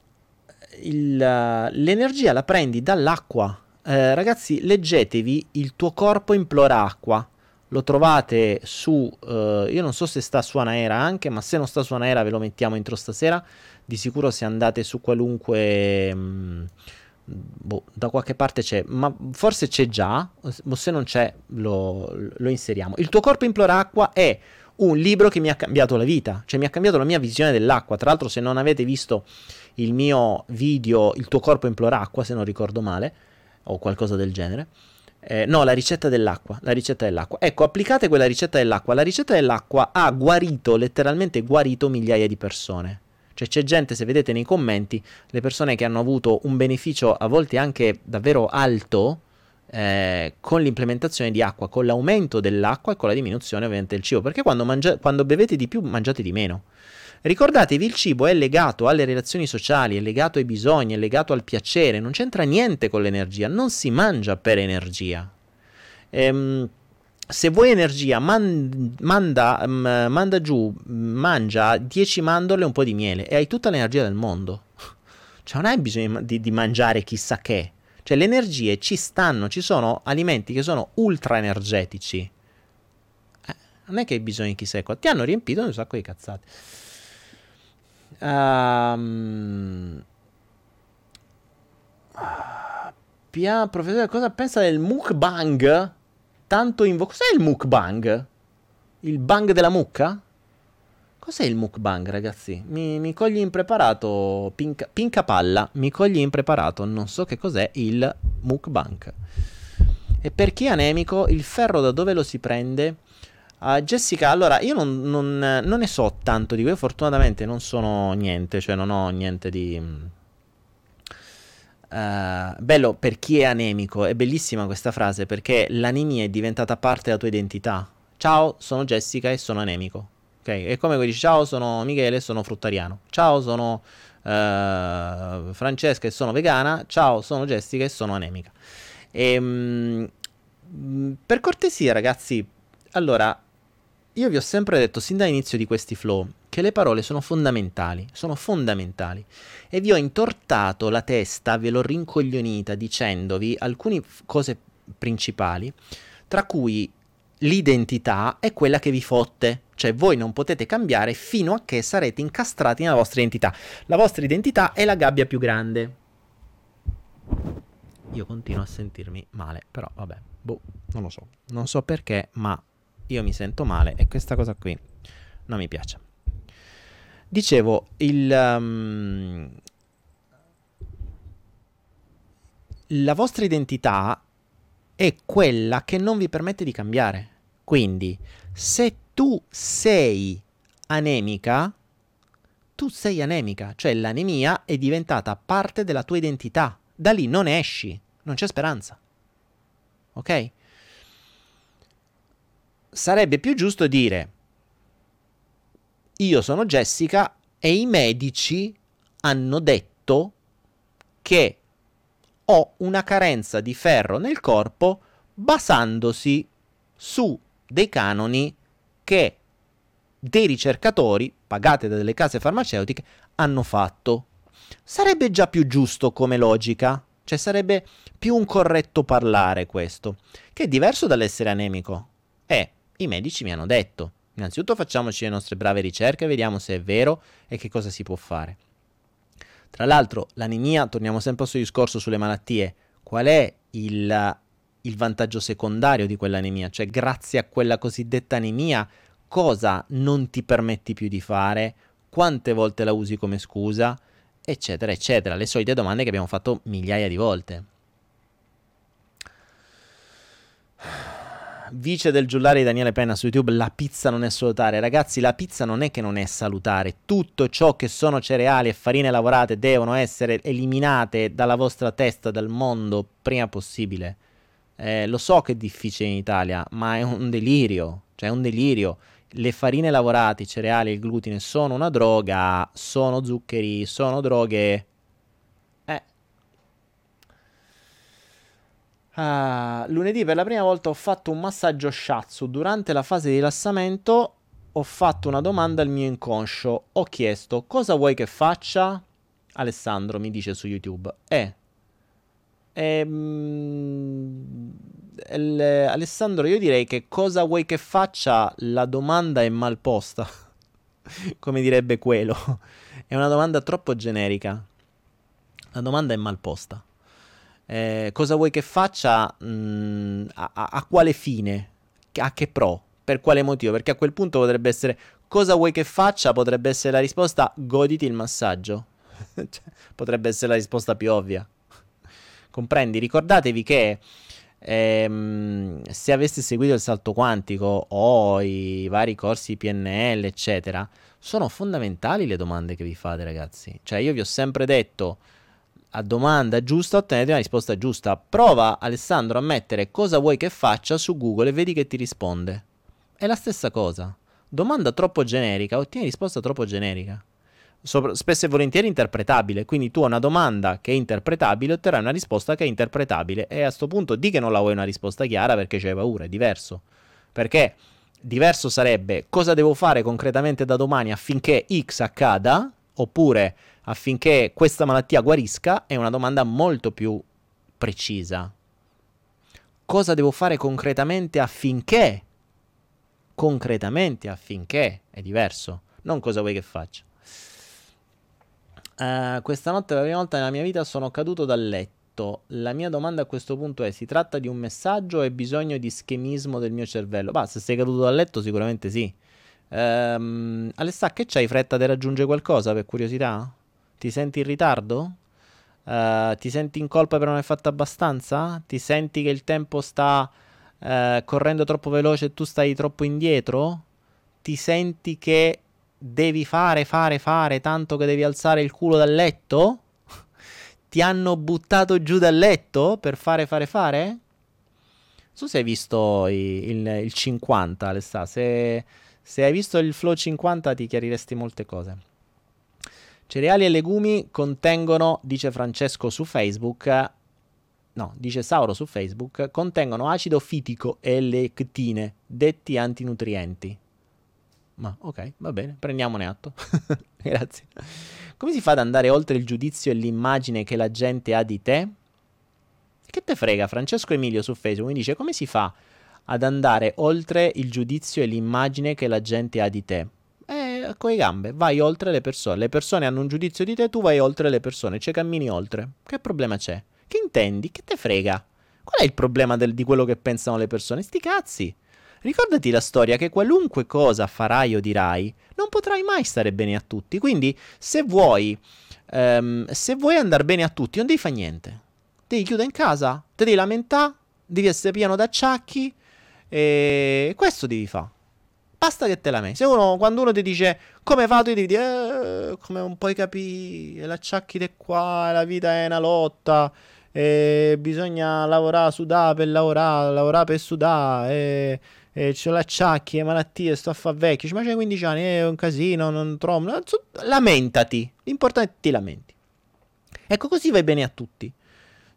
il, l'energia la prendi dall'acqua. Eh, ragazzi, leggetevi Il tuo corpo implora acqua lo trovate su, uh, io non so se sta su Anaera anche, ma se non sta su Anaera ve lo mettiamo entro stasera, di sicuro se andate su qualunque... Mh, mm, boh, da qualche parte c'è, ma forse c'è già, o se non c'è lo, lo inseriamo. Il tuo corpo implora acqua è un libro che mi ha cambiato la vita, cioè mi ha cambiato la mia visione dell'acqua. Tra l'altro, se non avete visto il mio video Il tuo corpo implora acqua, se non ricordo male, o qualcosa del genere, eh, no, la ricetta dell'acqua. La ricetta dell'acqua. Ecco, applicate quella ricetta dell'acqua. La ricetta dell'acqua ha guarito, letteralmente guarito migliaia di persone. Cioè c'è gente, se vedete nei commenti, le persone che hanno avuto un beneficio a volte anche davvero alto eh, con l'implementazione di acqua, con l'aumento dell'acqua e con la diminuzione ovviamente del cibo. Perché quando, mangia- quando bevete di più mangiate di meno. Ricordatevi, il cibo è legato alle relazioni sociali, è legato ai bisogni, è legato al piacere, non c'entra niente con l'energia, non si mangia per energia. Ehm, se vuoi energia, man, manda, um, manda, giù, mangia 10 mandorle e un po' di miele e hai tutta l'energia del mondo. <laughs> Cioè non hai bisogno di, di mangiare chissà che. Cioè le energie ci stanno, ci sono alimenti che sono ultra energetici. Eh, non è che hai bisogno di chissà cosa. Ti hanno riempito un sacco di cazzate. Um, Pia, professore, cosa pensa del mukbang? Tanto in Cos'è il mukbang? Il bang della mucca? Cos'è il mukbang, ragazzi? Mi, mi cogli impreparato. Pinca, pinca palla, mi cogli impreparato. Non so che cos'è il mukbang. E per chi è anemico, il ferro da dove lo si prende? Uh, Jessica, allora io non, non, non, ne so tanto di questo. Fortunatamente non sono niente, cioè non ho niente di. Uh, bello per chi è anemico. È bellissima questa frase perché l'anemia è diventata parte della tua identità. Ciao, sono Jessica e sono anemico. Ok? È come dici ciao, sono Michele e sono fruttariano. Ciao, sono uh, Francesca e sono vegana. Ciao, sono Jessica e sono anemica. E, um, per cortesia, ragazzi, allora, io vi ho sempre detto sin dall'inizio di questi flow che le parole sono fondamentali, sono fondamentali. E vi ho intortato la testa, ve l'ho rincoglionita dicendovi alcune f- cose principali, tra cui l'identità è quella che vi fotte, cioè voi non potete cambiare fino a che sarete incastrati nella vostra identità. La vostra identità è la gabbia più grande. Io continuo a sentirmi male, però vabbè, boh, non lo so. Non so perché, ma io mi sento male e questa cosa qui non mi piace. Dicevo, il, um, la vostra identità è quella che non vi permette di cambiare. Quindi, se tu sei anemica, tu sei anemica, cioè l'anemia è diventata parte della tua identità. Da lì non esci, non c'è speranza. Ok? Sarebbe più giusto dire io sono Jessica e i medici hanno detto che ho una carenza di ferro nel corpo basandosi su dei canoni che dei ricercatori, pagati da delle case farmaceutiche, hanno fatto. Sarebbe già più giusto come logica, cioè sarebbe più un corretto parlare questo, che è diverso dall'essere anemico. E i medici mi hanno detto, innanzitutto facciamoci le nostre brave ricerche, vediamo se è vero e che cosa si può fare. Tra l'altro, l'anemia, torniamo sempre al suo discorso sulle malattie, qual è il, il vantaggio secondario di quell'anemia? Cioè, grazie a quella cosiddetta anemia, cosa non ti permetti più di fare? Quante volte la usi come scusa? Eccetera, eccetera. Le solite domande che abbiamo fatto migliaia di volte. Vice del giullare di Daniele Penna su YouTube, la pizza non è salutare. Ragazzi, la pizza non è che non è salutare. Tutto ciò che sono cereali e farine lavorate devono essere eliminate dalla vostra testa, dal mondo, prima possibile. Eh, lo so che è difficile in Italia, ma è un delirio. Cioè, è un delirio. Le farine lavorate, i cereali il glutine sono una droga, sono zuccheri, sono droghe Uh, lunedì per la prima volta ho fatto un massaggio shatsu. Durante la fase di rilassamento ho fatto una domanda al mio inconscio. Ho chiesto cosa vuoi che faccia? Alessandro mi dice su YouTube. Eh. Ehm, Alessandro, io direi che cosa vuoi che faccia? La domanda è mal posta. <laughs> Come direbbe quello. <laughs> è una domanda troppo generica. La domanda è mal posta eh, cosa vuoi che faccia, mh, mm, a, a, quale fine, a che pro, per quale motivo, perché a quel punto potrebbe essere cosa vuoi che faccia, potrebbe essere la risposta goditi il massaggio, <laughs> cioè, potrebbe essere la risposta più ovvia. Comprendi? Ricordatevi che ehm, se aveste seguito il salto quantico o i vari corsi PNL, eccetera, sono fondamentali le domande che vi fate, ragazzi. Cioè, io vi ho sempre detto a domanda giusta ottenete una risposta giusta. Prova Alessandro a mettere cosa vuoi che faccia su Google e vedi che ti risponde. È la stessa cosa. Domanda troppo generica, ottieni risposta troppo generica. Sopra, spesso e volentieri interpretabile, quindi tu a una domanda che è interpretabile otterrai una risposta che è interpretabile e a questo punto di che non la vuoi una risposta chiara perché c'hai paura, è diverso. Perché diverso sarebbe cosa devo fare concretamente da domani affinché X accada, oppure affinché questa malattia guarisca è una domanda molto più precisa. Cosa devo fare concretamente affinché? Concretamente affinché è diverso, non cosa vuoi che faccia. Uh, questa notte per la prima volta nella mia vita sono caduto dal letto. La mia domanda a questo punto è: si tratta di un messaggio o è bisogno di schemismo del mio cervello? Bah, se sei caduto dal letto, sicuramente sì. Um, Alessà, che c'hai fretta di raggiungere qualcosa per curiosità? Ti senti in ritardo? Uh, ti senti in colpa per non aver fatto abbastanza? Ti senti che il tempo sta uh, correndo troppo veloce e tu stai troppo indietro? Ti senti che devi fare, fare, fare, tanto che devi alzare il culo dal letto? <laughs> Ti hanno buttato giù dal letto per fare, fare, fare? Non se hai visto il, il, il 50, Alessà. Se, se hai visto il Flow 50 ti chiariresti molte cose. Cereali e legumi contengono, dice Francesco su Facebook, no, dice Sauro su Facebook, contengono acido fitico e lectine, detti antinutrienti. Ma ok, va bene, prendiamone atto. <laughs> Grazie. Come si fa ad andare oltre il giudizio e l'immagine che la gente ha di te? Che te frega? Francesco Emilio su Facebook mi dice come si fa ad andare oltre il giudizio e l'immagine che la gente ha di te? Eh, con le gambe, vai oltre le persone. Le persone hanno un giudizio di te, tu vai oltre le persone, ci cammini oltre. Che problema c'è? Che intendi? Che te frega? Qual è il problema del, di quello che pensano le persone? Sti cazzi! Ricordati la storia che qualunque cosa farai o dirai, non potrai mai stare bene a tutti. Quindi, se vuoi, um, se vuoi andare bene a tutti, non devi fare niente. Devi chiudere in casa, ti devi lamentare, devi essere pieno d'acciacchi. E questo devi fare. Basta che te la metti. Se uno, quando uno ti dice come va, tu devi dire eh, come non puoi capire, l'acciacchi di qua, la vita è una lotta. E bisogna lavorare, sudare per lavorare, lavorare per sudare. E eh, c'ho l'acciacchi, le malattie, sto a fare vecchio, ma c'hai 15 anni, è un casino, non trovo... Lamentati, l'importante è che ti lamenti. Ecco, così vai bene a tutti.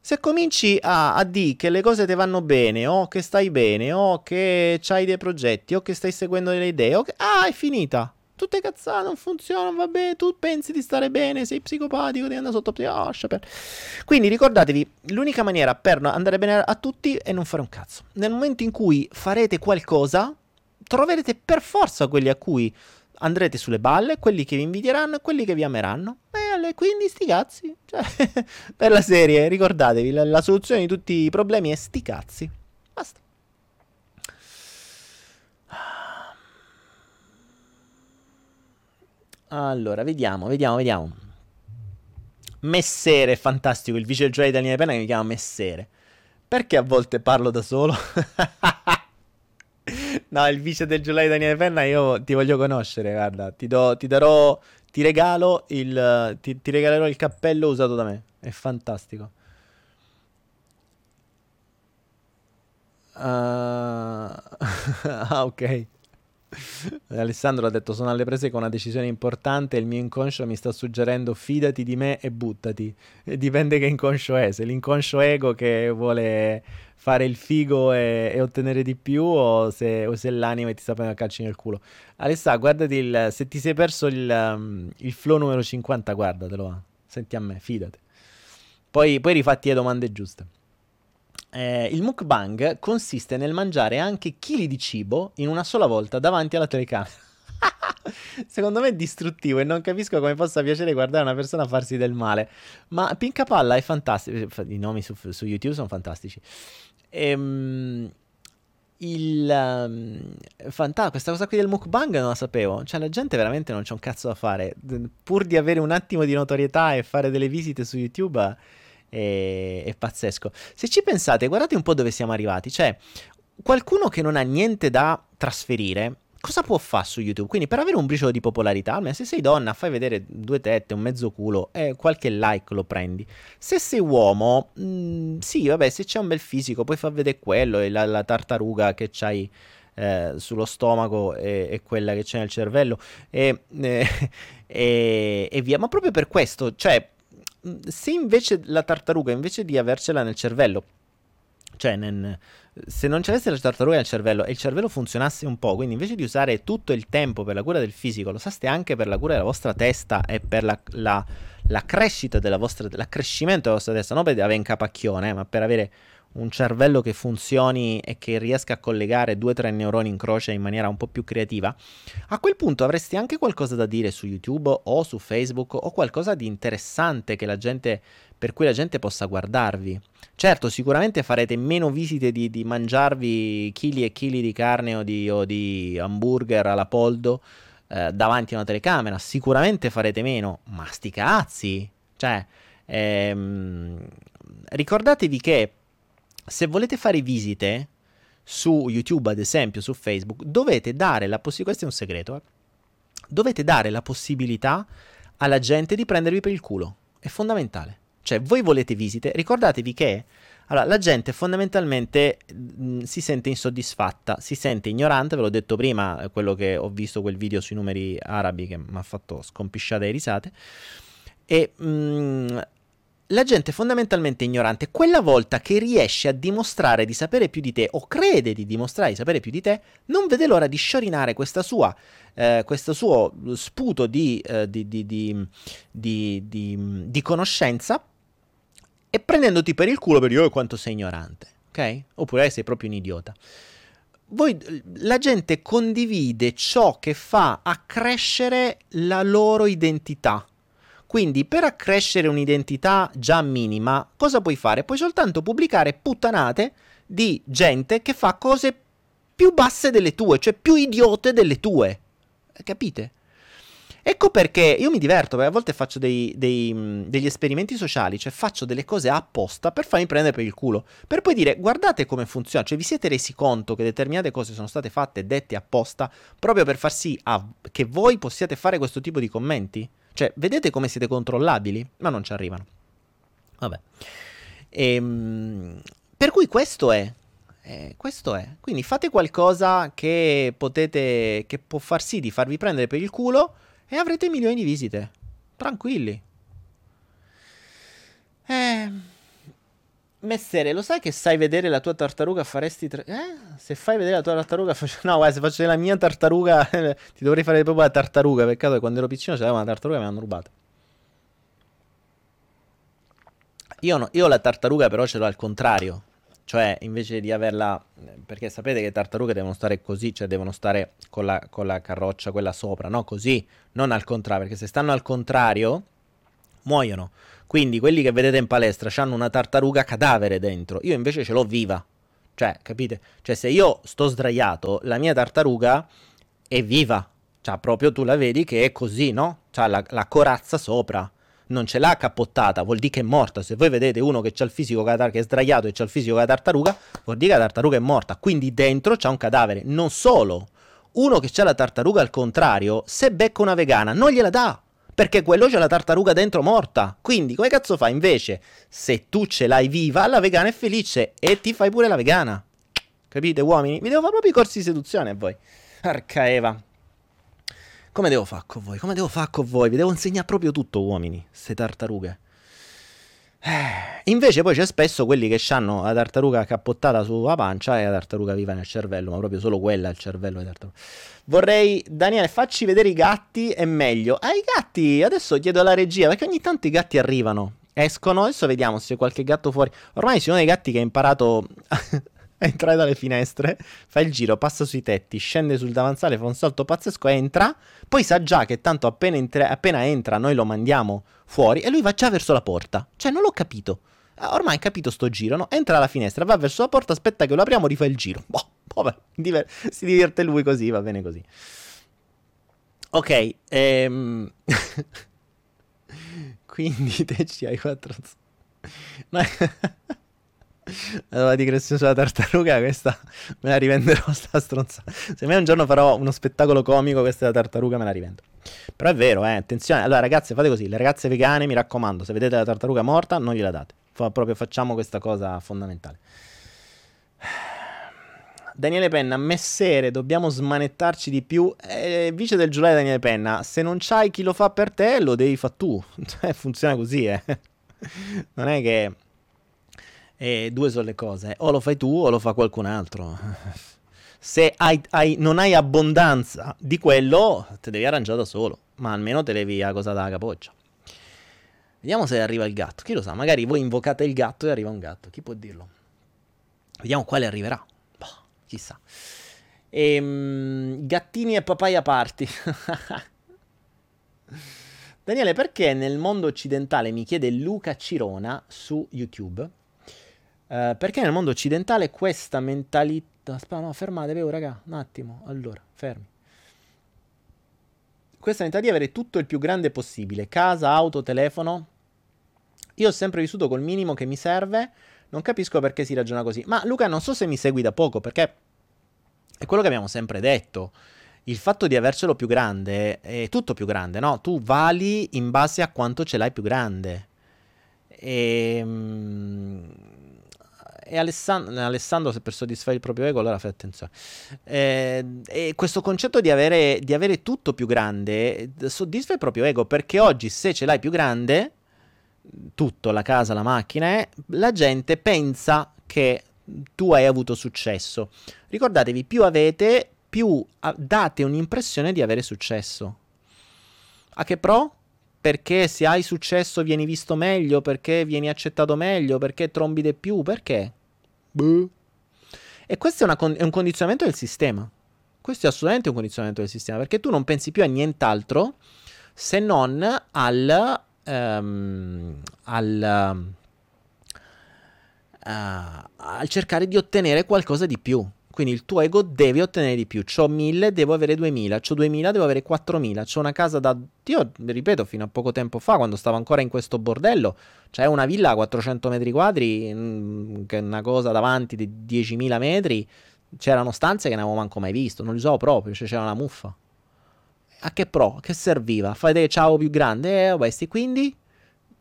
Se cominci a, a dire che le cose ti vanno bene, o che stai bene, o che hai dei progetti, o che stai seguendo delle idee, o che... ah, è finita tutte cazzate, non funzionano, va bene, tu pensi di stare bene, sei psicopatico, devi andare sotto oh. Quindi ricordatevi, l'unica maniera per andare bene a tutti è non fare un cazzo. Nel momento in cui farete qualcosa, troverete per forza quelli a cui andrete sulle balle, quelli che vi invidieranno e quelli che vi ameranno. E quindi sti cazzi. Cioè, <laughs> per la serie, ricordatevi, la, la soluzione di tutti i problemi è sti cazzi. Basta. Allora, vediamo, vediamo, vediamo. Messere, fantastico, il vice giocatore italiano di penna che mi chiama Messere. Perché a volte parlo da solo? <laughs> no, il vice del italiano di penna io ti voglio conoscere, guarda, ti, do, ti darò, ti regalo il, ti, ti regalerò il cappello usato da me, è fantastico. Uh... <laughs> ah, ok. Alessandro ha detto sono alle prese con una decisione importante il mio inconscio mi sta suggerendo fidati di me e buttati e dipende che inconscio è se l'inconscio ego che vuole fare il figo e, e ottenere di più o se, o se l'anima ti sta prendendo a calci nel culo? Alessà guardati il, se ti sei perso il, um, il flow numero 50 guardatelo senti a me fidati. Poi, poi rifatti le domande giuste. Eh, il mukbang consiste nel mangiare anche chili di cibo in una sola volta davanti alla telecamera. <laughs> Secondo me è distruttivo e non capisco come possa piacere guardare una persona farsi del male. Ma Pinca Palla è fantastico. I nomi su, su YouTube sono fantastici. Ehm, il um, fanta- questa cosa qui del mukbang non la sapevo. Cioè, la gente veramente non c'è un cazzo da fare. Pur di avere un attimo di notorietà e fare delle visite su YouTube è, è pazzesco. Se ci pensate, guardate un po' dove siamo arrivati. Cioè, qualcuno che non ha niente da trasferire, cosa può fare su YouTube? Quindi per avere un briciolo di popolarità, almeno se sei donna, fai vedere due tette, un mezzo culo e qualche like lo prendi. Se sei uomo, mh, mm, sì, vabbè, se c'è un bel fisico, puoi far vedere quello e la, la tartaruga che c'hai eh, sullo stomaco e, e, quella che c'è nel cervello e, eh, <laughs> e, e via. Ma proprio per questo, cioè se invece la tartaruga, invece di avercela nel cervello, cioè nel, se non c'avesse la tartaruga nel cervello e il cervello funzionasse un po', quindi invece di usare tutto il tempo per la cura del fisico, lo usaste anche per la cura della vostra testa e per la, la, la crescita della vostra, l'accrescimento della vostra testa, non per avere un capacchione, ma per avere un cervello che funzioni e che riesca a collegare due o tre neuroni in croce in maniera un po' più creativa, a quel punto avresti anche qualcosa da dire su YouTube o su Facebook o qualcosa di interessante gente, per cui la gente possa guardarvi. Certo, sicuramente farete meno visite di, di mangiarvi chili e chili di carne o di, o di hamburger alla poldo eh, davanti a una telecamera, sicuramente farete meno, ma sti cazzi! Cioè, ehm, ricordatevi che se volete fare visite su YouTube, ad esempio, su Facebook, dovete dare la possibilità, questo è un segreto, eh? dovete dare la possibilità alla gente di prendervi per il culo. È fondamentale. Cioè, voi volete visite, ricordatevi che allora, la gente fondamentalmente mh, mm, si sente insoddisfatta, si sente ignorante, ve l'ho detto prima, quello che ho visto quel video sui numeri arabi che mi ha fatto scompisciare le risate. E mh, mm, la gente fondamentalmente ignorante. Quella volta che riesce a dimostrare di sapere più di te, o crede di dimostrare di sapere più di te, non vede l'ora di sciorinare sua, eh, questo suo sputo di, eh, di, di, di, conoscenza e prendendoti per il culo per dire oh, quanto sei ignorante, ok? Oppure sei proprio un idiota. Voi, la gente condivide ciò che fa accrescere la loro identità quindi per accrescere un'identità già minima, cosa puoi fare? Puoi soltanto pubblicare puttanate di gente che fa cose più basse delle tue, cioè più idiote delle tue. Capite? Ecco perché io mi diverto, perché a volte faccio dei, dei, degli esperimenti sociali, cioè faccio delle cose apposta per farmi prendere per il culo, per poi dire guardate come funziona, cioè vi siete resi conto che determinate cose sono state fatte dette apposta proprio per far sì a, che voi possiate fare questo tipo di commenti? Cioè, vedete come siete controllabili? Ma non ci arrivano. Vabbè. Ehm, per cui questo è. Eh, questo è. Quindi fate qualcosa che potete. che può far sì di farvi prendere per il culo e avrete milioni di visite. Tranquilli. Eh. Messere, lo sai che sai vedere la tua tartaruga faresti... Tre... Eh? Se fai vedere la tua tartaruga... Faccio... <laughs> No, guarda, se faccio la mia tartaruga... <laughs> ti dovrei fare proprio la tartaruga. Peccato che quando ero piccino c'era una tartaruga e me l'hanno rubata. Io, no, io la tartaruga però ce l'ho al contrario. Cioè, invece di averla... Perché sapete che le tartarughe devono stare così, cioè devono stare con la, con la carroccia, quella sopra, no? Così, non al contrario. Perché se stanno al contrario, muoiono. Quindi quelli che vedete in palestra hanno una tartaruga cadavere dentro, io invece ce l'ho viva. Cioè, capite? Cioè, se io sto sdraiato, la mia tartaruga è viva. Cioè, proprio tu la vedi che è così, no? C'ha la, la corazza sopra. Non ce l'ha cappottata, vuol dire che è morta. Se voi vedete uno che, il fisico, che è sdraiato e c'ha il fisico della tartaruga, vuol dire che la tartaruga è morta. Quindi dentro c'ha un cadavere. Non solo. Uno che ha la tartaruga al contrario, se becca una vegana, non gliela dà perché quello c'è la tartaruga dentro morta. Quindi, come cazzo fa? Invece, se tu ce l'hai viva, la vegana è felice e ti fai pure la vegana. Capite, uomini? Mi devo fare proprio i corsi di seduzione a voi. Arca Eva. Come devo fare con voi? Come devo fare con voi? Vi devo insegnare proprio tutto, uomini. Se tartarughe. Eh, invece poi c'è spesso quelli che hanno la tartaruga cappottata sulla pancia e la tartaruga viva nel cervello, ma proprio solo quella il cervello di tartaruga. Vorrei, Daniele, facci vedere i gatti, è meglio. Ah, i gatti, adesso chiedo alla regia, perché ogni tanto i gatti arrivano, escono, adesso vediamo se c'è qualche gatto fuori. Ormai sono dei gatti che ha imparato <laughs> <laughs> a entrare dalle finestre, fa il giro, passa sui tetti, scende sul davanzale, fa un salto pazzesco, entra, poi sa già che tanto appena, entra, appena entra noi lo mandiamo fuori e lui va già verso la porta. Cioè, non l'ho capito. Ah, ormai hai capito sto giro, no? Entra alla finestra, va verso la porta, aspetta che lo apriamo, rifà il giro. Boh, vabbè, diver- si diverte lui così, va bene così. Ok, ehm... <laughs> Quindi te ci hai quattro... <laughs> la digressione sulla tartaruga, questa me la rivenderò <laughs> sta stronzata. Se mai un giorno farò uno spettacolo comico, questa è la tartaruga me la rivendo. Però è vero, eh, attenzione. Allora ragazze, fate così, le ragazze vegane, mi raccomando, se vedete la tartaruga morta, non gliela date. Fa, proprio facciamo questa cosa fondamentale. Daniele Penna, messere, dobbiamo smanettarci di più. Eh, vice del giurare Daniele Penna, se non c'hai chi lo fa per te, lo devi fare tu. <laughs> Cioè, funziona così, eh. Non è che e due sono le cose, o lo fai tu o lo fa qualcun altro. Se hai, hai, non hai abbondanza di quello, te devi arrangiare da solo, ma almeno te levi la cosa dalla capoccia. Vediamo se arriva il gatto, chi lo sa, magari voi invocate il gatto e arriva un gatto, chi può dirlo? Vediamo quale arriverà. Boh, chissà. Ehm, gattini e papaya party. <laughs> Daniele, perché nel mondo occidentale mi chiede Luca Cirona su YouTube? Uh, perché nel mondo occidentale questa mentalità. Aspetta, no, fermate, vedo, raga, un attimo. Allora, fermi. Questa mentalità di avere tutto il più grande possibile: casa, auto, telefono. Io ho sempre vissuto col minimo che mi serve. Non capisco perché si ragiona così. Ma Luca, non so se mi segui da poco, perché è quello che abbiamo sempre detto. Il fatto di avercelo più grande è tutto più grande, no? Tu vali in base a quanto ce l'hai più grande. E, ehm, e Alessandro, Alessandro, se per soddisfare il proprio ego, allora fai attenzione. Eh, e questo concetto di avere, di avere tutto più grande soddisfa il proprio ego, perché oggi se ce l'hai più grande, tutto, la casa, la macchina, eh, la gente pensa che tu hai avuto successo. Ricordatevi, più avete, più date un'impressione di avere successo. A che pro? Perché se hai successo vieni visto meglio, perché vieni accettato meglio, perché trombi di più, perché? Buh. E questo è, con- è un condizionamento del sistema. Questo è assolutamente un condizionamento del sistema, perché tu non pensi più a nient'altro se non al, um, al uh, al cercare di ottenere qualcosa di più. Quindi il tuo ego deve ottenere di più. C'ho 1000, devo avere 2000. C'ho 2000, devo avere 4000. C'ho una casa da... Io, ripeto, fino a poco tempo fa, quando stavo ancora in questo bordello, c'è una villa a 400 metri quadri, mm, che è una cosa davanti di 10.000 metri. C'erano stanze che non avevo manco mai visto. Non li so proprio, cioè c'era una muffa. A che pro? Che serviva? Fai vedere ciao più grande? Eh, questi. Quindi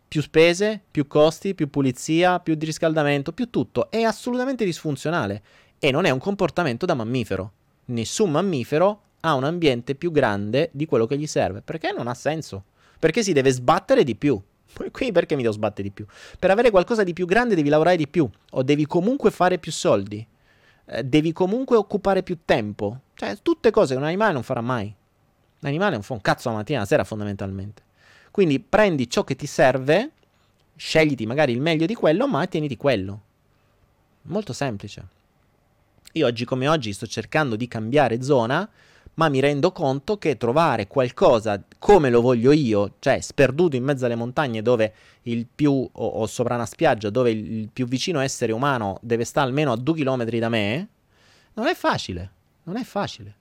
più spese, più costi, più pulizia, più riscaldamento, più tutto. È assolutamente disfunzionale e non è un comportamento da mammifero. Nessun mammifero ha un ambiente più grande di quello che gli serve, perché non ha senso. Perché si deve sbattere di più. <laughs> Qui perché mi devo sbattere di più? Per avere qualcosa di più grande devi lavorare di più o devi comunque fare più soldi. Eh, devi comunque occupare più tempo. Cioè, tutte cose che un animale non farà mai. L'animale non fa un cazzo la mattina e la sera fondamentalmente. Quindi prendi ciò che ti serve, scegliti magari il meglio di quello, ma tieniti quello. Molto semplice. Io oggi come oggi sto cercando di cambiare zona, ma mi rendo conto che trovare qualcosa come lo voglio io, cioè sperduto in mezzo alle montagne dove il più, o, o sopra una spiaggia dove il, più vicino essere umano deve stare almeno a due chilometri da me, non è facile. Non è facile.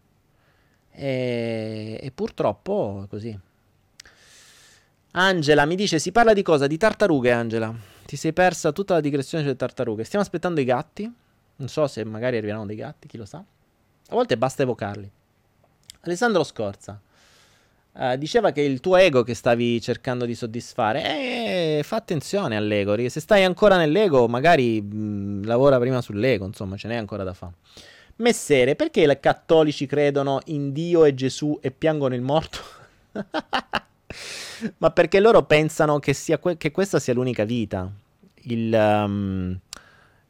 E, e purtroppo è così. Angela mi dice: Si parla di cosa? Di tartarughe, Angela. Ti sei persa tutta la digressione sulle tartarughe. Stiamo aspettando i gatti. Non so se magari arriveranno dei gatti, chi lo sa. A volte basta evocarli. Alessandro Scorza. Uh, diceva che il tuo ego che stavi cercando di soddisfare, eh, fa attenzione all'ego, se stai ancora nell'ego, magari mh, lavora prima sull'ego, insomma, ce n'è ancora da fare. Messere, perché i cattolici credono in Dio e Gesù e piangono il morto? <laughs> Ma perché loro pensano che, que- che, questa sia l'unica vita. Il, um,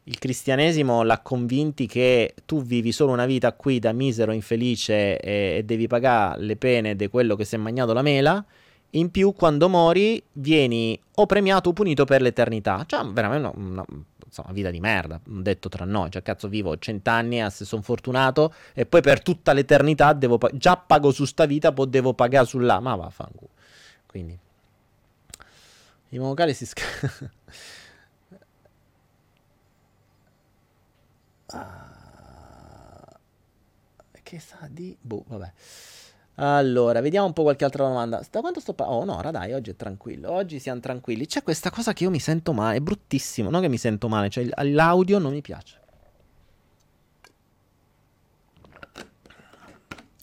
il cristianesimo l'ha convinti che tu vivi solo una vita qui da misero, infelice e, e devi pagare le pene di quello che si è mangiato la mela. In più, quando mori, vieni o premiato o punito per l'eternità. Cioè, veramente una, una, insomma, vita di merda, detto tra noi. Cioè, cazzo, vivo cent'anni, se sono fortunato, e poi per tutta l'eternità devo pa- già pago su sta vita, poi devo pagare sulla. Ma vaffanculo. Quindi i vocali si sc- <laughs> che sa di boh, vabbè. Allora, vediamo un po' qualche altra domanda. Da quanto sto parlando? Oh, no, ora dai, oggi è tranquillo. Oggi siamo tranquilli. C'è questa cosa che io mi sento male, è bruttissimo. Non che mi sento male, cioè l'audio non mi piace.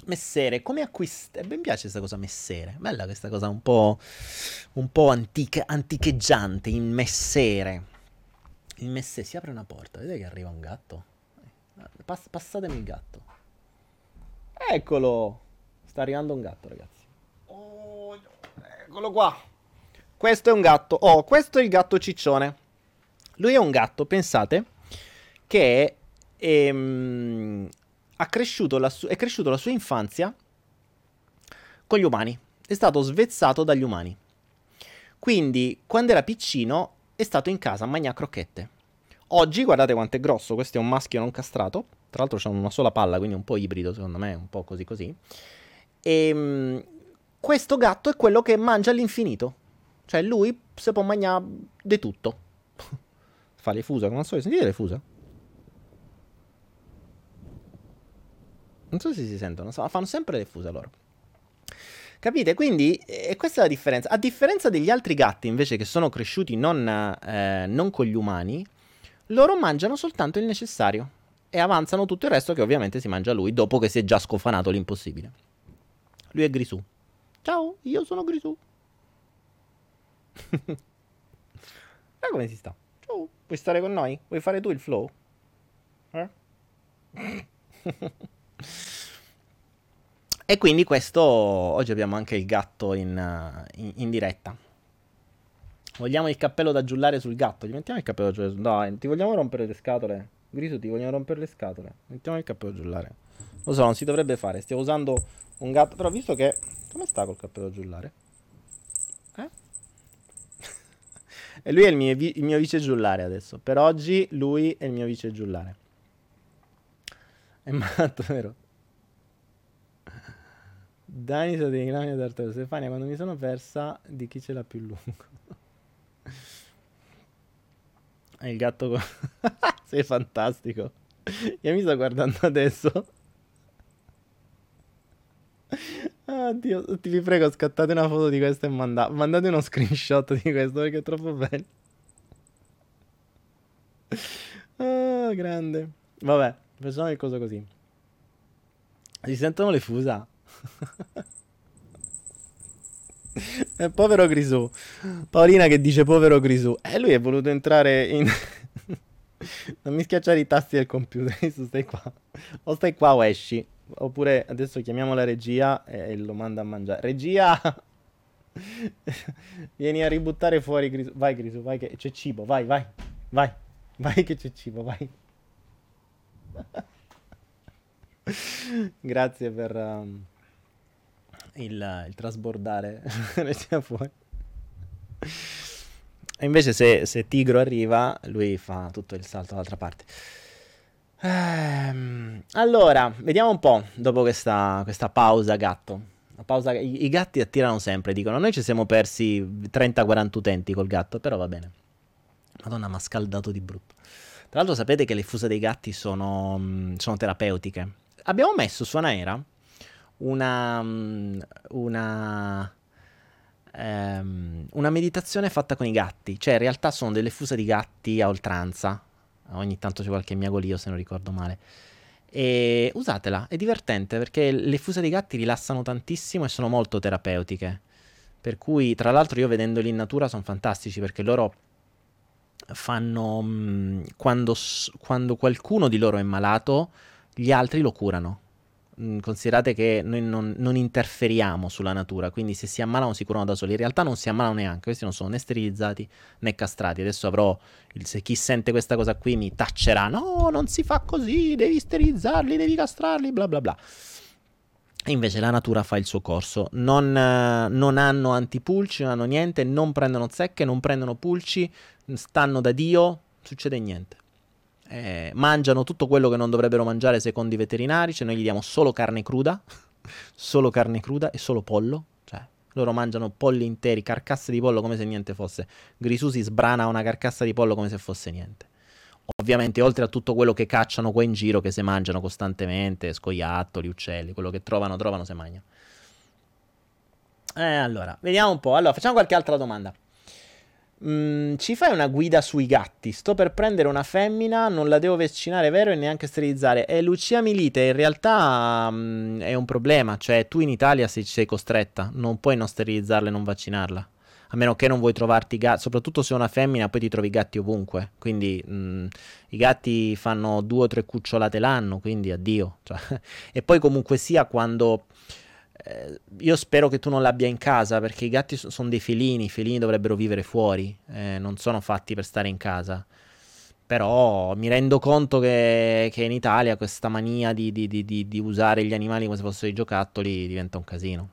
Messere, come acquistare? Mi piace questa cosa messere. Bella questa cosa un po', un po antica, anticheggiante, in messere. Il messere, si apre una porta, vedete che arriva un gatto? Pass- passatemi il gatto. Eccolo! Sta arrivando un gatto, ragazzi. Oh, eccolo qua. Questo è un gatto. Oh, questo è il gatto ciccione. Lui è un gatto, pensate, che ehm, cresciuto la su- è cresciuto la sua infanzia con gli umani. È stato svezzato dagli umani. Quindi, quando era piccino, è stato in casa a mangiare crocchette. Oggi guardate quanto è grosso, questo è un maschio non castrato, tra l'altro c'è una sola palla, quindi un po' ibrido secondo me, un po' così così. E ehm, questo gatto è quello che mangia all'infinito, cioè lui si può mangiare di tutto. <laughs> Fa le fusa, al solito, sentite le fusa? Non so se si sentono, fanno sempre le fusa loro. Capite? Quindi eh, questa è la differenza. A differenza degli altri gatti, invece, che sono cresciuti non, eh, non con gli umani, loro mangiano soltanto il necessario e avanzano tutto il resto che ovviamente si mangia lui dopo che si è già scofanato l'impossibile. Lui è Grisù. Ciao, io sono Grisù. <laughs> Guarda come si sta. Ciao, vuoi stare con noi? Vuoi fare tu il flow? Eh? <laughs> E quindi questo, oggi abbiamo anche il gatto in, in, in, diretta. Vogliamo il cappello da giullare sul gatto? Gli mettiamo il cappello da giullare Dai, ti vogliamo rompere le scatole? Griso, ti vogliamo rompere le scatole? Mettiamo il cappello da giullare. Lo so, non si dovrebbe fare. Stiamo usando un gatto. Però visto che... Come sta col cappello da giullare? Eh? <laughs> e lui è il mio, il mio vice giullare adesso. Per oggi lui è il mio vice giullare. È matto, vero? Dani sono dei grandi d'Arturo Stefania quando mi sono persa di chi ce l'ha più lungo il gatto con... <laughs> sei fantastico. Io mi sto guardando adesso. Oddio, ti vi prego scattate una foto di questo e manda- mandate uno screenshot di questo perché è troppo bello. Ah, grande. Vabbè facciamo il coso così. Si sentono le fusa povero Grisù. Paolina che dice povero Grisù. E eh, lui è voluto entrare in... <laughs> non mi schiacciare i tasti del computer, <laughs> stai qua. O stai qua o esci. Oppure adesso chiamiamo la regia e lo manda a mangiare. Regia! <laughs> Vieni a ributtare fuori Grisù. Vai Grisù, vai che c'è cibo. Vai, vai. Vai. Vai che c'è cibo, vai. Grazie per... Um il, il trasbordare <laughs> regia fuori. E invece se, se, Tigro arriva, lui fa tutto il salto dall'altra parte. Ehm, allora, vediamo un po' dopo questa, questa pausa gatto. Pausa, i, i, gatti attirano sempre, dicono. Noi ci siamo persi 30-40 utenti col gatto, però va bene. Madonna, ma scaldato di brutto. Tra l'altro sapete che le fuse dei gatti sono, sono terapeutiche. Abbiamo messo su Anaera una, mm, una, um, una meditazione fatta con i gatti. Cioè, in realtà sono delle fuse di gatti a oltranza. Ogni tanto c'è qualche miagolio, se non ricordo male. E usatela, è divertente perché le fuse di gatti rilassano tantissimo e sono molto terapeutiche. Per cui, tra l'altro, io vedendoli in natura sono fantastici perché loro fanno. Mh, mm, quando, quando qualcuno di loro è malato, gli altri lo curano. Considerate che noi non, non, interferiamo sulla natura, quindi se si ammalano si curano da soli. In realtà non si ammalano neanche, questi non sono né sterilizzati né castrati. Adesso avrò, il, se chi sente questa cosa qui mi taccerà, no, non si fa così, devi sterilizzarli, devi castrarli, bla bla bla. E invece la natura fa il suo corso. Non, non, hanno antipulci, non hanno niente, non prendono zecche, non prendono pulci, stanno da Dio, succede niente eh, mangiano tutto quello che non dovrebbero mangiare secondo i veterinari, cioè noi gli diamo solo carne cruda, <laughs> solo carne cruda e solo pollo, cioè loro mangiano polli interi, carcasse di pollo come se niente fosse. Grisù si sbrana una carcassa di pollo come se fosse niente. Ovviamente, oltre a tutto quello che cacciano qua in giro, che si mangiano costantemente, scoiattoli, uccelli, quello che trovano, trovano, se mangiano. Eh, allora, vediamo un po'. Allora, facciamo qualche altra domanda. Mm, ci fai una guida sui gatti? Sto per prendere una femmina, non la devo vaccinare, vero? E neanche sterilizzare. E Lucia Milite, in realtà mm, è un problema. Cioè, tu in Italia sei, sei costretta, non puoi non sterilizzarla e non vaccinarla. A meno che non vuoi trovarti gatti, soprattutto se è una femmina, poi ti trovi gatti ovunque. Quindi mm, i gatti fanno due o tre cucciolate l'anno, quindi addio. Cioè, <laughs> e poi comunque sia quando eh, io spero che tu non l'abbia in casa perché i gatti so- sono dei felini, i felini dovrebbero vivere fuori, eh, non sono fatti per stare in casa. Però mi rendo conto che, che in Italia questa mania di, di, di, di, usare gli animali come se fossero dei giocattoli diventa un casino.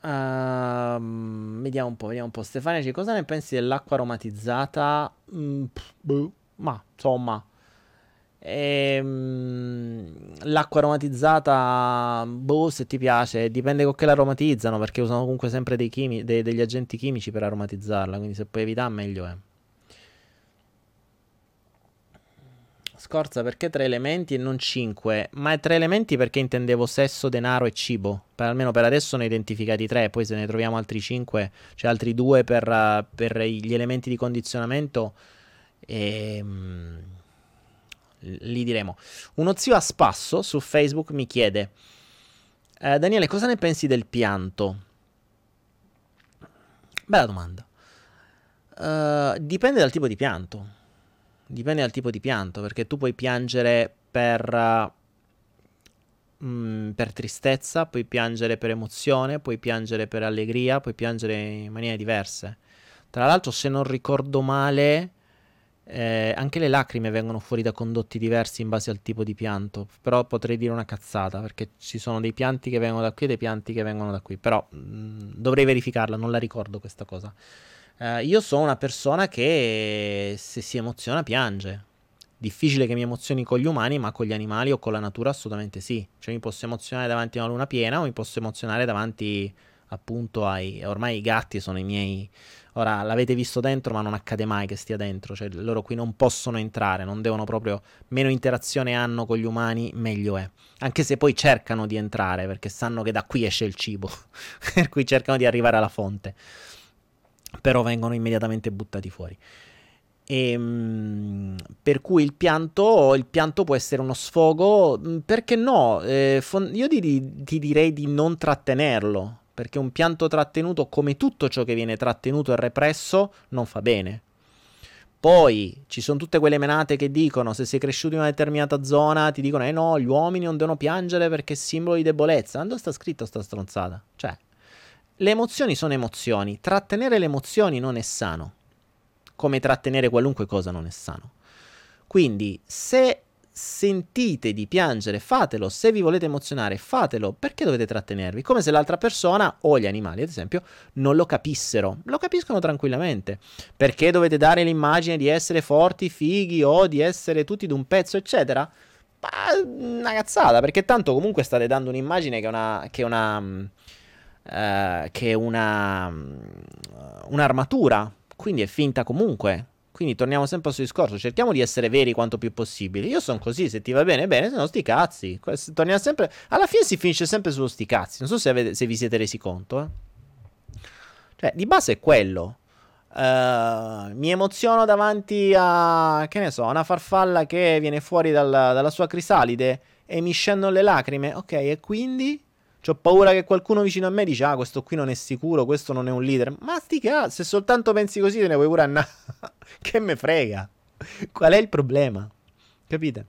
Uh, vediamo un po', vediamo un po'. Stefania, cosa ne pensi dell'acqua aromatizzata? Mm, pff, boh, ma insomma, ehm, l'acqua aromatizzata, boh, se ti piace, dipende con che la aromatizzano, perché usano comunque sempre dei chimi- dei, degli agenti chimici per aromatizzarla, quindi se puoi evitare meglio è. Scorza perché tre elementi e non cinque? Ma tre elementi perché intendevo sesso, denaro e cibo. Per, almeno per adesso ne ho identificati tre, poi se ne troviamo altri cinque, cioè altri due per, per gli elementi di condizionamento, e, um, li diremo. Uno zio a spasso su Facebook mi chiede, eh, Daniele, cosa ne pensi del pianto? Bella domanda. Uh, dipende dal tipo di pianto Dipende dal tipo di pianto, perché tu puoi piangere per, mm, per tristezza, puoi piangere per emozione, puoi piangere per allegria, puoi piangere in maniere diverse. Tra l'altro, se non ricordo male, eh, anche le lacrime vengono fuori da condotti diversi in base al tipo di pianto. Però potrei dire una cazzata, perché ci sono dei pianti che vengono da qui e dei pianti che vengono da qui. Però mh, mm, dovrei verificarla, non la ricordo questa cosa. Uh, io sono una persona che se si emoziona piange. Difficile che mi emozioni con gli umani, ma con gli animali o con la natura assolutamente sì. Cioè mi posso emozionare davanti a una luna piena o mi posso emozionare davanti appunto ai... Ormai i gatti sono i miei... Ora l'avete visto dentro, ma non accade mai che stia dentro. Cioè loro qui non possono entrare, non devono proprio... Meno interazione hanno con gli umani, meglio è. Anche se poi cercano di entrare, perché sanno che da qui esce il cibo. <laughs> per cui cercano di arrivare alla fonte però vengono immediatamente buttati fuori. E, ehm, per cui il pianto, il pianto può essere uno sfogo, mm, perché no? Eh, fon- io ti, ti direi di non trattenerlo, perché un pianto trattenuto, come tutto ciò che viene trattenuto e represso, non fa bene. Poi ci sono tutte quelle menate che dicono se sei cresciuto in una determinata zona, ti dicono eh no, gli uomini non devono piangere perché è simbolo di debolezza. Dove sta scritto sta stronzata? Cioè, le emozioni sono emozioni, trattenere le emozioni non è sano, come trattenere qualunque cosa non è sano. Quindi se sentite di piangere, fatelo, se vi volete emozionare, fatelo, perché dovete trattenervi? Come se l'altra persona o gli animali, ad esempio, non lo capissero, lo capiscono tranquillamente. Perché dovete dare l'immagine di essere forti, fighi o di essere tutti d'un pezzo, eccetera? Ma una cazzata, perché tanto comunque state dando un'immagine che è una, che è una eh, che è una, mm, un'armatura, quindi è finta comunque. Quindi torniamo sempre al suo discorso, cerchiamo di essere veri quanto più possibile. Io sono così, se ti va bene, bene, se no sti cazzi. Torniamo sempre... Alla fine si finisce sempre sullo sti cazzi, non so se, avete, se vi siete resi conto. Eh. Cioè, di base è quello. Uh, mi emoziono davanti a, che ne so, una farfalla che viene fuori dal, dalla sua crisalide e mi scendono le lacrime. Ok, e quindi? Ho paura che qualcuno vicino a me dice: Ah, questo qui non è sicuro, questo non è un leader. Ma sti cazzo, se soltanto pensi così, te ne vuoi pure andare. <laughs> che me frega. Qual è il problema? Capite?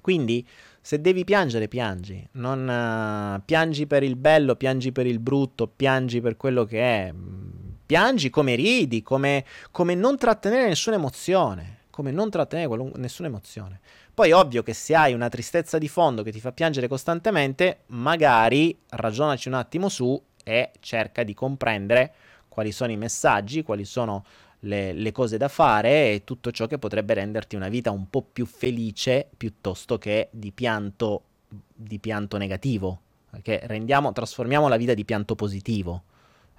Quindi, se devi piangere, piangi. Non uh, piangi per il bello, piangi per il brutto, piangi per quello che è. Piangi come ridi, come, come non trattenere nessuna emozione. Come non trattenere qualun- nessuna emozione. Poi ovvio che se hai una tristezza di fondo che ti fa piangere costantemente, magari ragionaci un attimo su e cerca di comprendere quali sono i messaggi, quali sono le, le, cose da fare e tutto ciò che potrebbe renderti una vita un po' più felice piuttosto che di pianto, di pianto negativo. Perché rendiamo, trasformiamo la vita di pianto positivo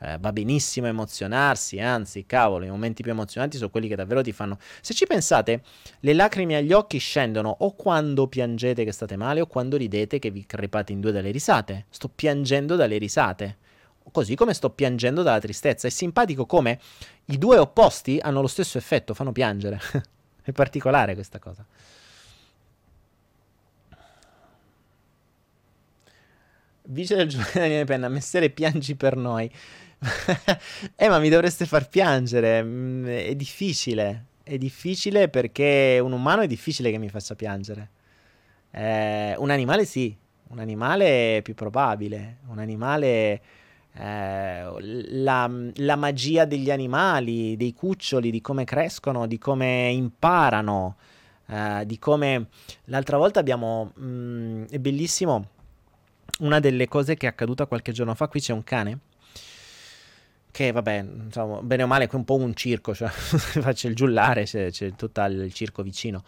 eh, va benissimo emozionarsi, anzi, cavolo, i momenti più emozionanti sono quelli che davvero ti fanno... Se ci pensate, le lacrime agli occhi scendono o quando piangete che state male o quando ridete che vi crepate in due dalle risate. Sto piangendo dalle risate. Così come sto piangendo dalla tristezza. È simpatico come i due opposti hanno lo stesso effetto, fanno piangere. <laughs> È particolare questa cosa. Vice del giornale penna, messere piangi per noi. Eh, ma mi dovreste far piangere. Mm, è difficile. È difficile perché un umano è difficile che mi faccia piangere. Eh, un animale sì. Un animale è più probabile. Un animale. Eh, la, la, magia degli animali, dei cuccioli, di come crescono, di come imparano, eh, di come l'altra volta abbiamo. Mh, mm, è bellissimo. Una delle cose che è accaduta qualche giorno fa, qui c'è un cane che vabbè, insomma, bene o male è un po' un circo, cioè <laughs> c'è il giullare, c'è, c'è tutto il circo vicino.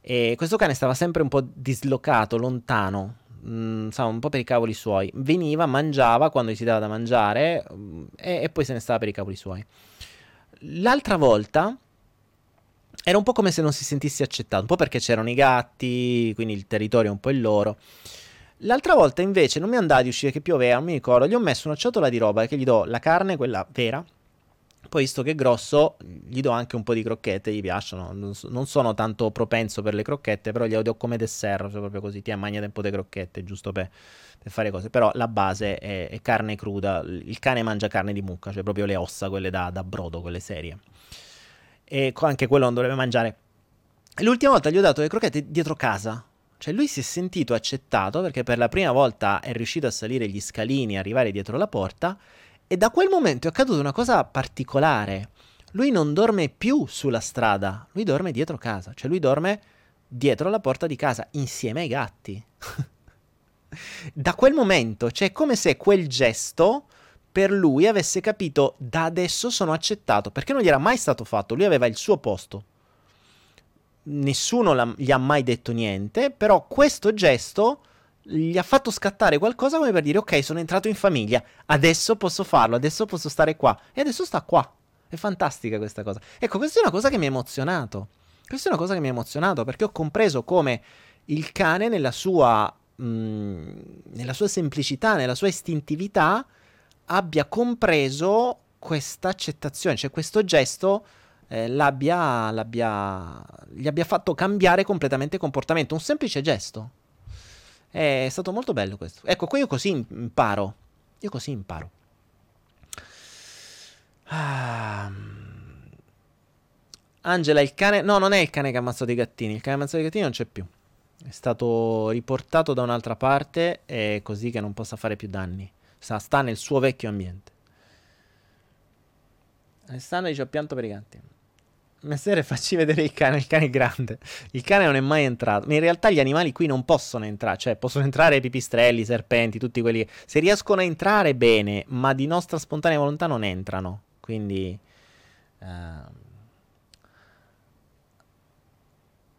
E questo cane stava sempre un po' dislocato, lontano, mh, mm, insomma, un po' per i cavoli suoi. Veniva, mangiava quando gli si dava da mangiare mh, mm, e, e poi se ne stava per i cavoli suoi. L'altra volta era un po' come se non si sentisse accettato, un po' perché c'erano i gatti, quindi il territorio è un po' il loro. L'altra volta invece non mi andava di uscire che pioveva, non mi ricordo, gli ho messo una ciotola di roba che gli do la carne, quella vera, poi visto che è grosso gli do anche un po' di crocchette, gli piacciono, non sono tanto propenso per le crocchette, però glielo do come dessert, cioè proprio così, ti ammagna un po' di crocchette, giusto per, per, fare cose, però la base è, è, carne cruda, il cane mangia carne di mucca, cioè proprio le ossa, quelle da, da brodo, quelle serie. E anche quello non dovrebbe mangiare. l'ultima volta gli ho dato le crocchette dietro casa. Cioè lui si è sentito accettato perché per la prima volta è riuscito a salire gli scalini, arrivare dietro la porta e da quel momento è accaduta una cosa particolare. Lui non dorme più sulla strada, lui dorme dietro casa, cioè lui dorme dietro la porta di casa insieme ai gatti. <laughs> da quel momento, cioè è come se quel gesto per lui avesse capito da adesso sono accettato, perché non gli era mai stato fatto, lui aveva il suo posto. Nessuno gli ha mai detto niente, però questo gesto gli ha fatto scattare qualcosa come per dire ok, sono entrato in famiglia, adesso posso farlo, adesso posso stare qua e adesso sta qua. È fantastica questa cosa. Ecco, questa è una cosa che mi ha emozionato. Questa è una cosa che mi ha emozionato perché ho compreso come il cane nella sua, mh, mm, nella sua semplicità, nella sua istintività, abbia compreso questa accettazione, cioè questo gesto eh, l'abbia, l'abbia, gli abbia fatto cambiare completamente comportamento, un semplice gesto. È stato molto bello questo. Ecco, qui io così imparo. Io così imparo. Ah. Angela, il cane... No, non è il cane che ha ammazzato i gattini. Il cane che ha ammazzato i gattini non c'è più. È stato riportato da un'altra parte e così che non possa fare più danni sta, sta nel suo vecchio ambiente. Alessandro dice ho pianto per i gatti. Messere, facci vedere il cane, il cane è grande. Il cane non è mai entrato. Ma in realtà gli animali qui non possono entrare. Cioè, possono entrare pipistrelli, serpenti, tutti quelli. Se riescono a entrare bene, ma di nostra spontanea volontà non entrano. Quindi. Uh,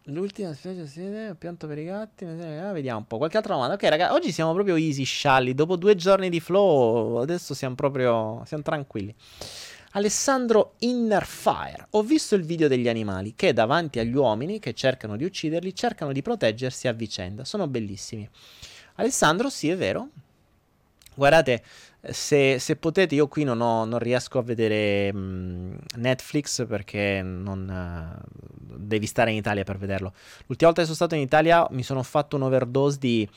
L'ultima specie siete, pianto per i gatti, ah, vediamo un po', qualche altra domanda. Ok ragazzi, oggi siamo proprio easy, scialli, dopo due giorni di flow, adesso siamo proprio, siamo tranquilli. Alessandro Innerfire, ho visto il video degli animali che davanti agli uomini che cercano di ucciderli, cercano di proteggersi a vicenda, sono bellissimi. Alessandro, sì è vero, guardate, se, se, potete, io qui non, ho, non riesco a vedere mh, mm, Netflix perché non, uh, devi stare in Italia per vederlo. L'ultima volta che sono stato in Italia mi sono fatto un overdose di,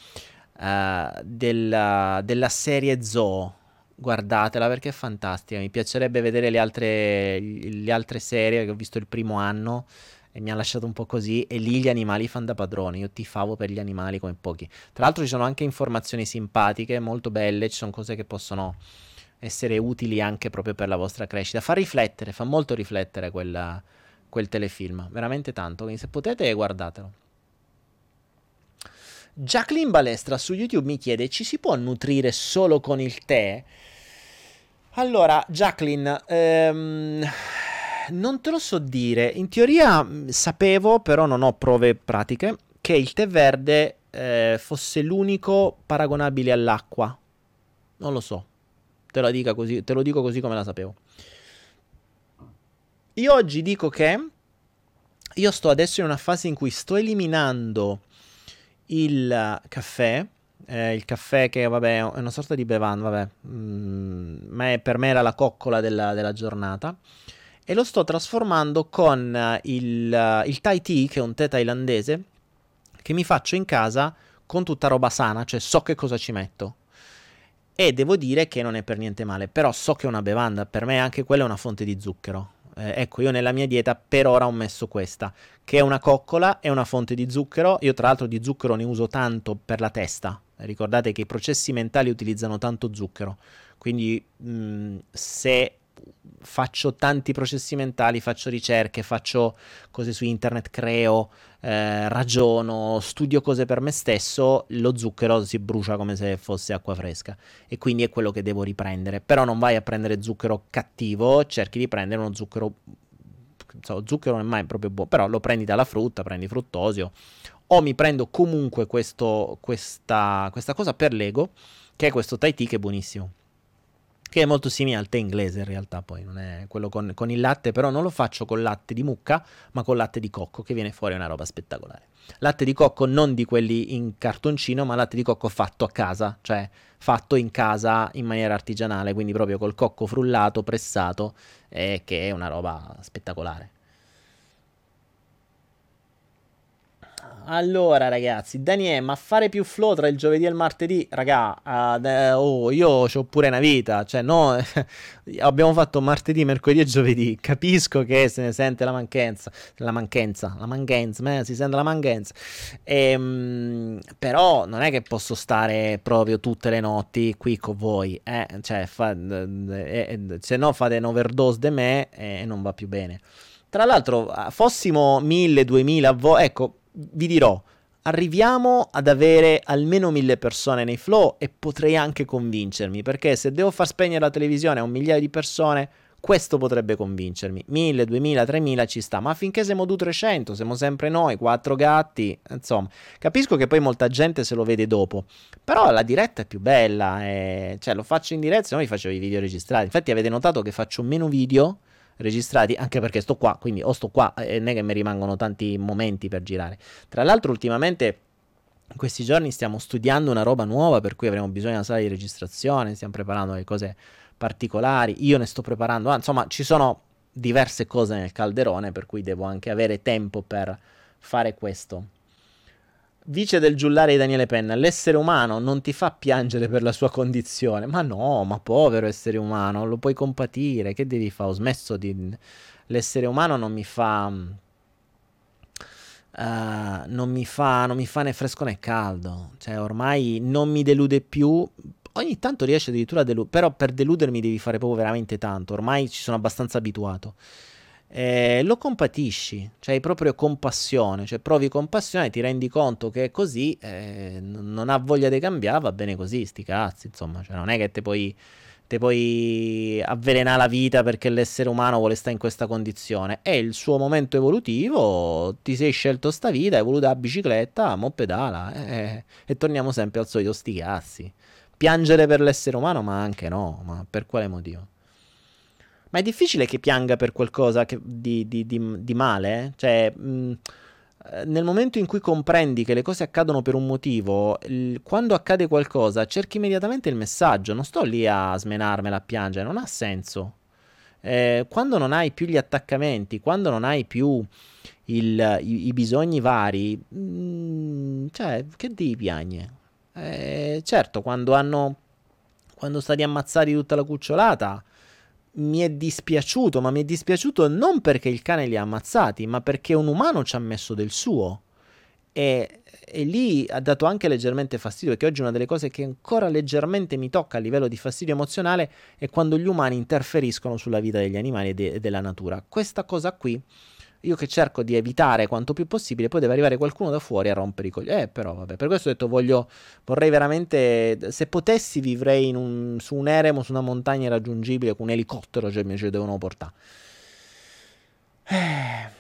uh, della, della, serie Zoo. Guardatela perché è fantastica. Mi piacerebbe vedere le altre, le altre serie che ho visto il primo anno e mi ha lasciato un po' così. E lì gli animali fanno da padroni. Io tifavo per gli animali come pochi. Tra l'altro, ci sono anche informazioni simpatiche, molto belle. Ci sono cose che possono essere utili anche proprio per la vostra crescita. Fa riflettere, fa molto riflettere quella, quel telefilm. Veramente tanto. Quindi, se potete, guardatelo. Jacqueline Balestra su YouTube mi chiede: ci si può nutrire solo con il tè? Allora, Jacqueline, ehm, non te lo so dire. In teoria mm, sapevo, però non ho prove pratiche, che il tè verde eh, fosse l'unico paragonabile all'acqua. Non lo so. Te, così, te lo dico così come la sapevo. Io oggi dico che io sto adesso in una fase in cui sto eliminando il caffè. Eh, il caffè che vabbè è una sorta di bevanda, vabbè, mm, ma è, per me era la coccola della, della giornata e lo sto trasformando con eh, il, uh, il Thai Tea, che è un tè thailandese, che mi faccio in casa con tutta roba sana, cioè so che cosa ci metto. E devo dire che non è per niente male, però so che è una bevanda, per me anche quella è una fonte di zucchero. Eh, ecco, io nella mia dieta per ora ho messo questa, che è una coccola, è una fonte di zucchero. Io tra l'altro di zucchero ne uso tanto per la testa. Ricordate che i processi mentali utilizzano tanto zucchero. Quindi mh, se faccio tanti processi mentali, faccio ricerche, faccio cose su internet, creo, eh, ragiono, studio cose per me stesso, lo zucchero si brucia come se fosse acqua fresca. E quindi è quello che devo riprendere. Però non vai a prendere zucchero cattivo, cerchi di prendere uno zucchero so, zucchero non è mai proprio buono, però lo prendi dalla frutta, prendi fruttosio. O mi prendo comunque questo, questa, questa cosa per Lego, che è questo tea che è buonissimo che è molto simile al tè inglese in realtà poi, non è quello con, con, il latte, però non lo faccio con latte di mucca, ma con latte di cocco, che viene fuori una roba spettacolare. Latte di cocco non di quelli in cartoncino, ma latte di cocco fatto a casa, cioè fatto in casa in maniera artigianale, quindi proprio col cocco frullato, pressato, eh, che è una roba spettacolare. Allora, ragazzi, Daniele, ma fare più flow tra il giovedì e il martedì, raga, uh, oh, io ho pure una vita, cioè no, <laughs> abbiamo fatto martedì, mercoledì e giovedì, capisco che se ne sente la mancanza, la mancanza, la mancanza, eh, si sente la mancanza, ehm, però non è che posso stare proprio tutte le notti qui con voi, eh, cioè, fa, eh, eh, se no fate un overdose di me e non va più bene. Tra l'altro, fossimo 1000, 2000, vo- ecco, vi dirò, arriviamo ad avere almeno mille persone nei flow e potrei anche convincermi, perché se devo far spegnere la televisione a un migliaio di persone, questo potrebbe convincermi. 1000, 2000, 3000 ci sta, ma finché siamo 200, siamo sempre noi, quattro gatti, insomma, capisco che poi molta gente se lo vede dopo, però la diretta è più bella, e... cioè lo faccio in diretta, se no mi facevo i video registrati. Infatti avete notato che faccio meno video registrati, anche perché sto qua, quindi o sto qua e non è che mi rimangono tanti momenti per girare. Tra l'altro ultimamente in questi giorni stiamo studiando una roba nuova per cui avremo bisogno di una sala di registrazione, stiamo preparando delle cose particolari, io ne sto preparando, ah, insomma ci sono diverse cose nel calderone per cui devo anche avere tempo per fare questo. Vice del giullare di Daniele Penna, l'essere umano non ti fa piangere per la sua condizione. Ma no, ma povero essere umano, lo puoi compatire, che devi fare? Ho smesso di... L'essere umano non mi fa... Uh, non, mi fa non mi fa né fresco né caldo. Cioè, ormai non mi delude più. Ogni tanto riesce addirittura a deludere, però per deludermi devi fare proprio veramente tanto. Ormai ci sono abbastanza abituato eh, lo compatisci, cioè hai proprio compassione, cioè provi compassione, ti rendi conto che è così, eh, non ha voglia di cambiare, va bene così, sti cazzi, insomma, cioè non è che te puoi, te puoi avvelenare la vita perché l'essere umano vuole stare in questa condizione, è il suo momento evolutivo, ti sei scelto sta vita, hai voluto la bicicletta, mo pedala, eh, e torniamo sempre al solito sti cazzi. Piangere per l'essere umano, ma anche no, ma per quale motivo? Ma è difficile che pianga per qualcosa che, di, di, di, di, male? Cioè, mh, mm, eh, nel momento in cui comprendi che le cose accadono per un motivo, il, quando accade qualcosa, cerchi immediatamente il messaggio. Non sto lì a smenarmela, a piangere, non ha senso. Eh, quando non hai più gli attaccamenti, quando non hai più il, i, i, bisogni vari, mh, mm, cioè, che devi piagne? Eh, certo, quando hanno. Quando stati ammazzati tutta la cucciolata mi è dispiaciuto, ma mi è dispiaciuto non perché il cane li ha ammazzati, ma perché un umano ci ha messo del suo. E, e, lì ha dato anche leggermente fastidio, perché oggi una delle cose che ancora leggermente mi tocca a livello di fastidio emozionale è quando gli umani interferiscono sulla vita degli animali e, de- della natura. Questa cosa qui io che cerco di evitare quanto più possibile, poi deve arrivare qualcuno da fuori a rompere i coglioni. Eh, però vabbè, per questo ho detto voglio, vorrei veramente, se potessi vivrei un, su un eremo, su una montagna irraggiungibile con un elicottero, cioè mi ci devono portare. Eh.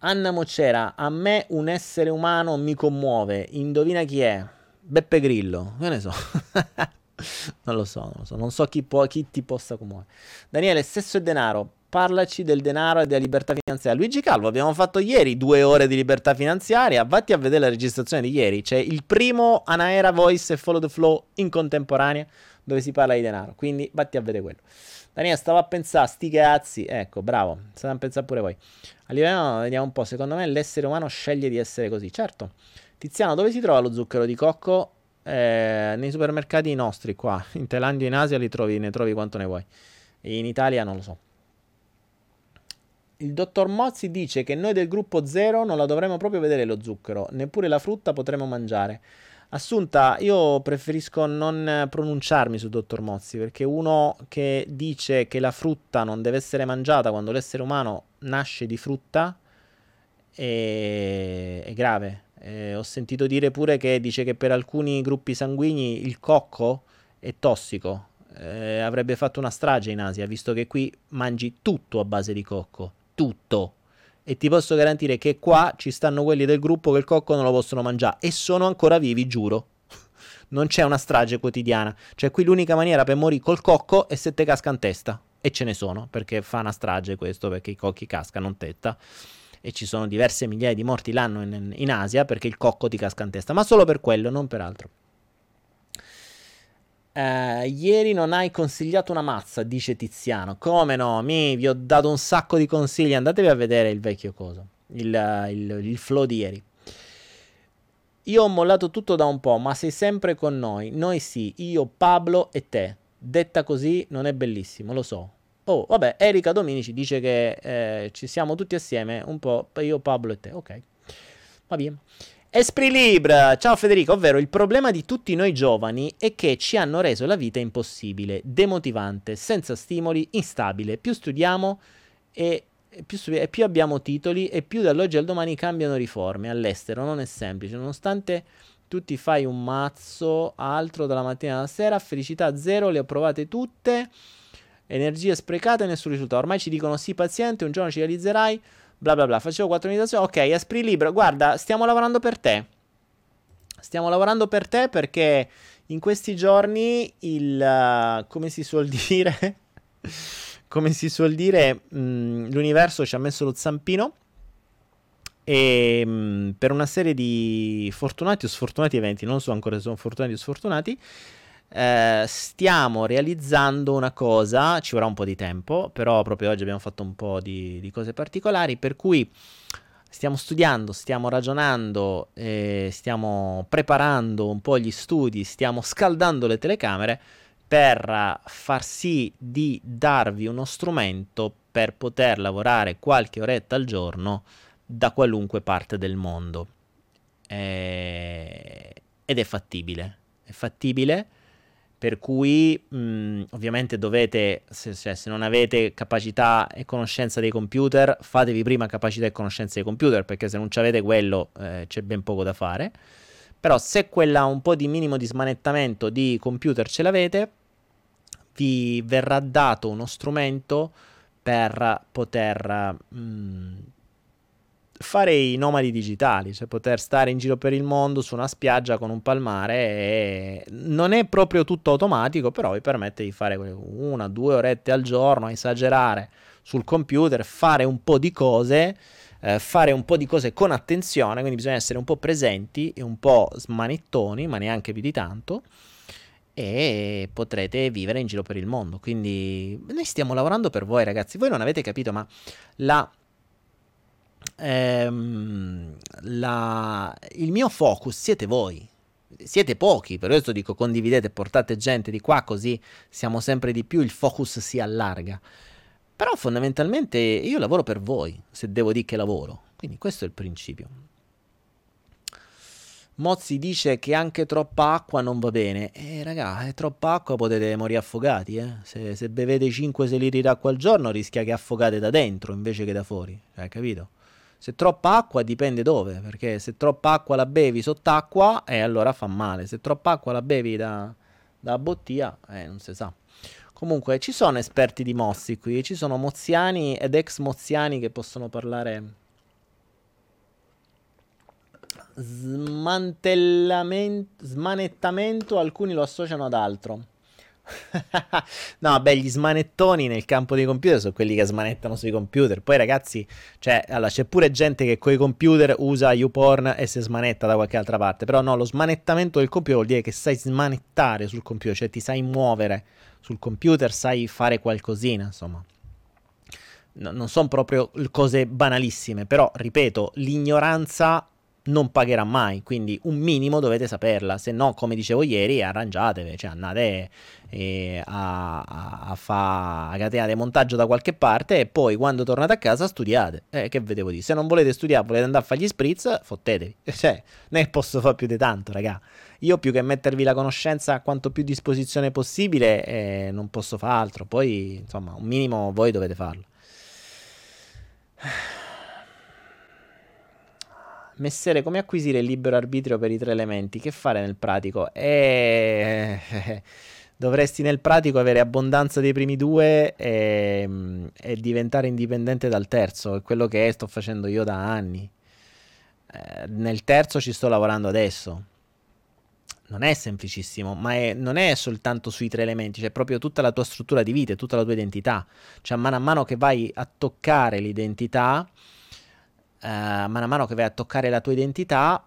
Anna Moccera, a me un essere umano mi commuove, indovina chi è? Beppe Grillo, che ne so. <laughs> <laughs> non lo so, non lo so, non so chi, può, chi ti possa commuovere. Daniele, stesso e denaro, parlaci del denaro e della libertà finanziaria. Luigi Calvo, abbiamo fatto ieri due ore di libertà finanziaria, vatti a vedere la registrazione di ieri, c'è il primo Anaera Voice e Follow the Flow in contemporanea dove si parla di denaro, quindi vatti a vedere quello. Daniele, stavo a pensare, sti cazzi, ecco, bravo, state a pensare pure voi. A livello, vediamo un po', secondo me l'essere umano sceglie di essere così, certo. Tiziano, dove si trova lo zucchero di cocco? Eh, nei supermercati nostri qua, in Thailandia e in Asia li trovi, ne trovi quanto ne vuoi. In Italia non lo so. Il dottor Mozzi dice che noi del gruppo zero non la dovremmo proprio vedere lo zucchero, neppure la frutta potremo mangiare. Assunta, io preferisco non pronunciarmi su Dottor Mozzi perché uno che dice che la frutta non deve essere mangiata quando l'essere umano nasce di frutta è, è grave. Eh, ho sentito dire pure che dice che per alcuni gruppi sanguigni il cocco è tossico. Eh, avrebbe fatto una strage in Asia, visto che qui mangi tutto a base di cocco. Tutto e ti posso garantire che qua ci stanno quelli del gruppo che il cocco non lo possono mangiare e sono ancora vivi, giuro. <laughs> Non c'è una strage quotidiana. Cioè, qui l'unica maniera per morire col cocco è se te casca in testa. E ce ne sono, perché fa una strage questo, perché i cocchi cascano in testa. E ci sono diverse migliaia di morti l'anno in, in Asia perché il cocco ti casca in testa. Ma solo per quello, non per altro. Uh, ieri non hai consigliato una mazza, dice Tiziano. Come no? Mi, vi ho dato un sacco di consigli. Andatevi a vedere il vecchio coso. Il, il, il flow di ieri. Io ho mollato tutto da un po', ma sei sempre con noi. Noi sì, io, Pablo e te. Detta così non è bellissimo, lo so. Oh, vabbè, Erika Dominici dice che eh, ci siamo tutti assieme, un po', io, Pablo e te. Ok, va bene. Esprit Libre, ciao Federico, ovvero il problema di tutti noi giovani è che ci hanno reso la vita impossibile, demotivante, senza stimoli, instabile. Più studiamo e più, studi- e più abbiamo titoli e più dall'oggi al domani cambiano riforme. All'estero non è semplice, nonostante tu ti fai un mazzo altro dalla mattina alla sera, felicità zero, le ho provate tutte, energie sprecate e nessun risultato. Ormai ci dicono sì paziente, un giorno ci realizzerai bla bla bla. Facevo quattro meditazioni. Ok, Esprit Libero, guarda, stiamo lavorando per te. Stiamo lavorando per te perché in questi giorni il uh, come si suol dire <laughs> come si suol dire mh, mm, l'universo ci ha messo lo zampino e mh, mm, per una serie di fortunati o sfortunati eventi, non so ancora se sono fortunati o sfortunati, eh, stiamo realizzando una cosa, ci vorrà un po' di tempo, però proprio oggi abbiamo fatto un po' di, di cose particolari, per cui stiamo studiando, stiamo ragionando, eh, stiamo preparando un po' gli studi, stiamo scaldando le telecamere per far sì di darvi uno strumento per poter lavorare qualche oretta al giorno da qualunque parte del mondo. Eh, ed è fattibile. È fattibile per cui mh, ovviamente dovete, se, cioè, se, non avete capacità e conoscenza dei computer, fatevi prima capacità e conoscenza dei computer, perché se non avete quello eh, c'è ben poco da fare. Però se quella un po' di minimo di smanettamento di computer ce l'avete, vi verrà dato uno strumento per poter mh, fare i nomadi digitali, cioè poter stare in giro per il mondo su una spiaggia con un palmare e non è proprio tutto automatico, però vi permette di fare una, due orette al giorno, esagerare sul computer, fare un po' di cose, eh, fare un po' di cose con attenzione, quindi bisogna essere un po' presenti e un po' smanettoni, ma neanche più di tanto e potrete vivere in giro per il mondo. Quindi noi stiamo lavorando per voi ragazzi, voi non avete capito, ma la ehm, la, il mio focus siete voi. Siete pochi, per questo dico condividete, portate gente di qua così siamo sempre di più, il focus si allarga. Però fondamentalmente io lavoro per voi, se devo dire che lavoro. Quindi questo è il principio. Mozzi dice che anche troppa acqua non va bene. Eh, raga, è troppa acqua potete morire affogati, eh. Se, se bevete 5-6 litri d'acqua al giorno rischia che affogate da dentro invece che da fuori. Cioè, capito? Se troppa acqua dipende dove, perché se troppa acqua la bevi sott'acqua, eh, allora fa male. Se troppa acqua la bevi da, da bottiglia, eh, non si sa. Comunque, ci sono esperti di mozzi qui, ci sono moziani ed ex moziani che possono parlare. Smantellamento, smanettamento, alcuni lo associano ad altro. <laughs> no, beh, gli smanettoni nel campo dei computer sono quelli che smanettano sui computer. Poi, ragazzi, cioè, allora, c'è pure gente che con i computer usa YouPorn e si smanetta da qualche altra parte. Però, no, lo smanettamento del computer vuol dire che sai smanettare sul computer, cioè ti sai muovere sul computer, sai fare qualcosina, insomma. No, non sono proprio cose banalissime, però, ripeto, l'ignoranza non pagherà mai, quindi un minimo dovete saperla, se no come dicevo ieri arrangiatevi, cioè andate eh, a, a, a fare catena di montaggio da qualche parte e poi quando tornate a casa studiate, eh, che vedevo dire, se non volete studiare, volete andare a fare gli spritz, fottetevi, <laughs> cioè ne posso fare più di tanto raga, io più che mettervi la conoscenza a quanto più disposizione possibile eh, non posso fare altro, poi insomma un minimo voi dovete farlo. <sighs> Messere, come acquisire il libero arbitrio per i tre elementi? Che fare nel pratico? Eh, <laughs> dovresti nel pratico avere abbondanza dei primi due e, e, diventare indipendente dal terzo, è quello che sto facendo io da anni. Eh, nel terzo ci sto lavorando adesso. Non è semplicissimo, ma è, non è soltanto sui tre elementi, c'è proprio tutta la tua struttura di vita, tutta la tua identità. Cioè, mano a mano che vai a toccare l'identità, uh, mano a mano che vai a toccare la tua identità,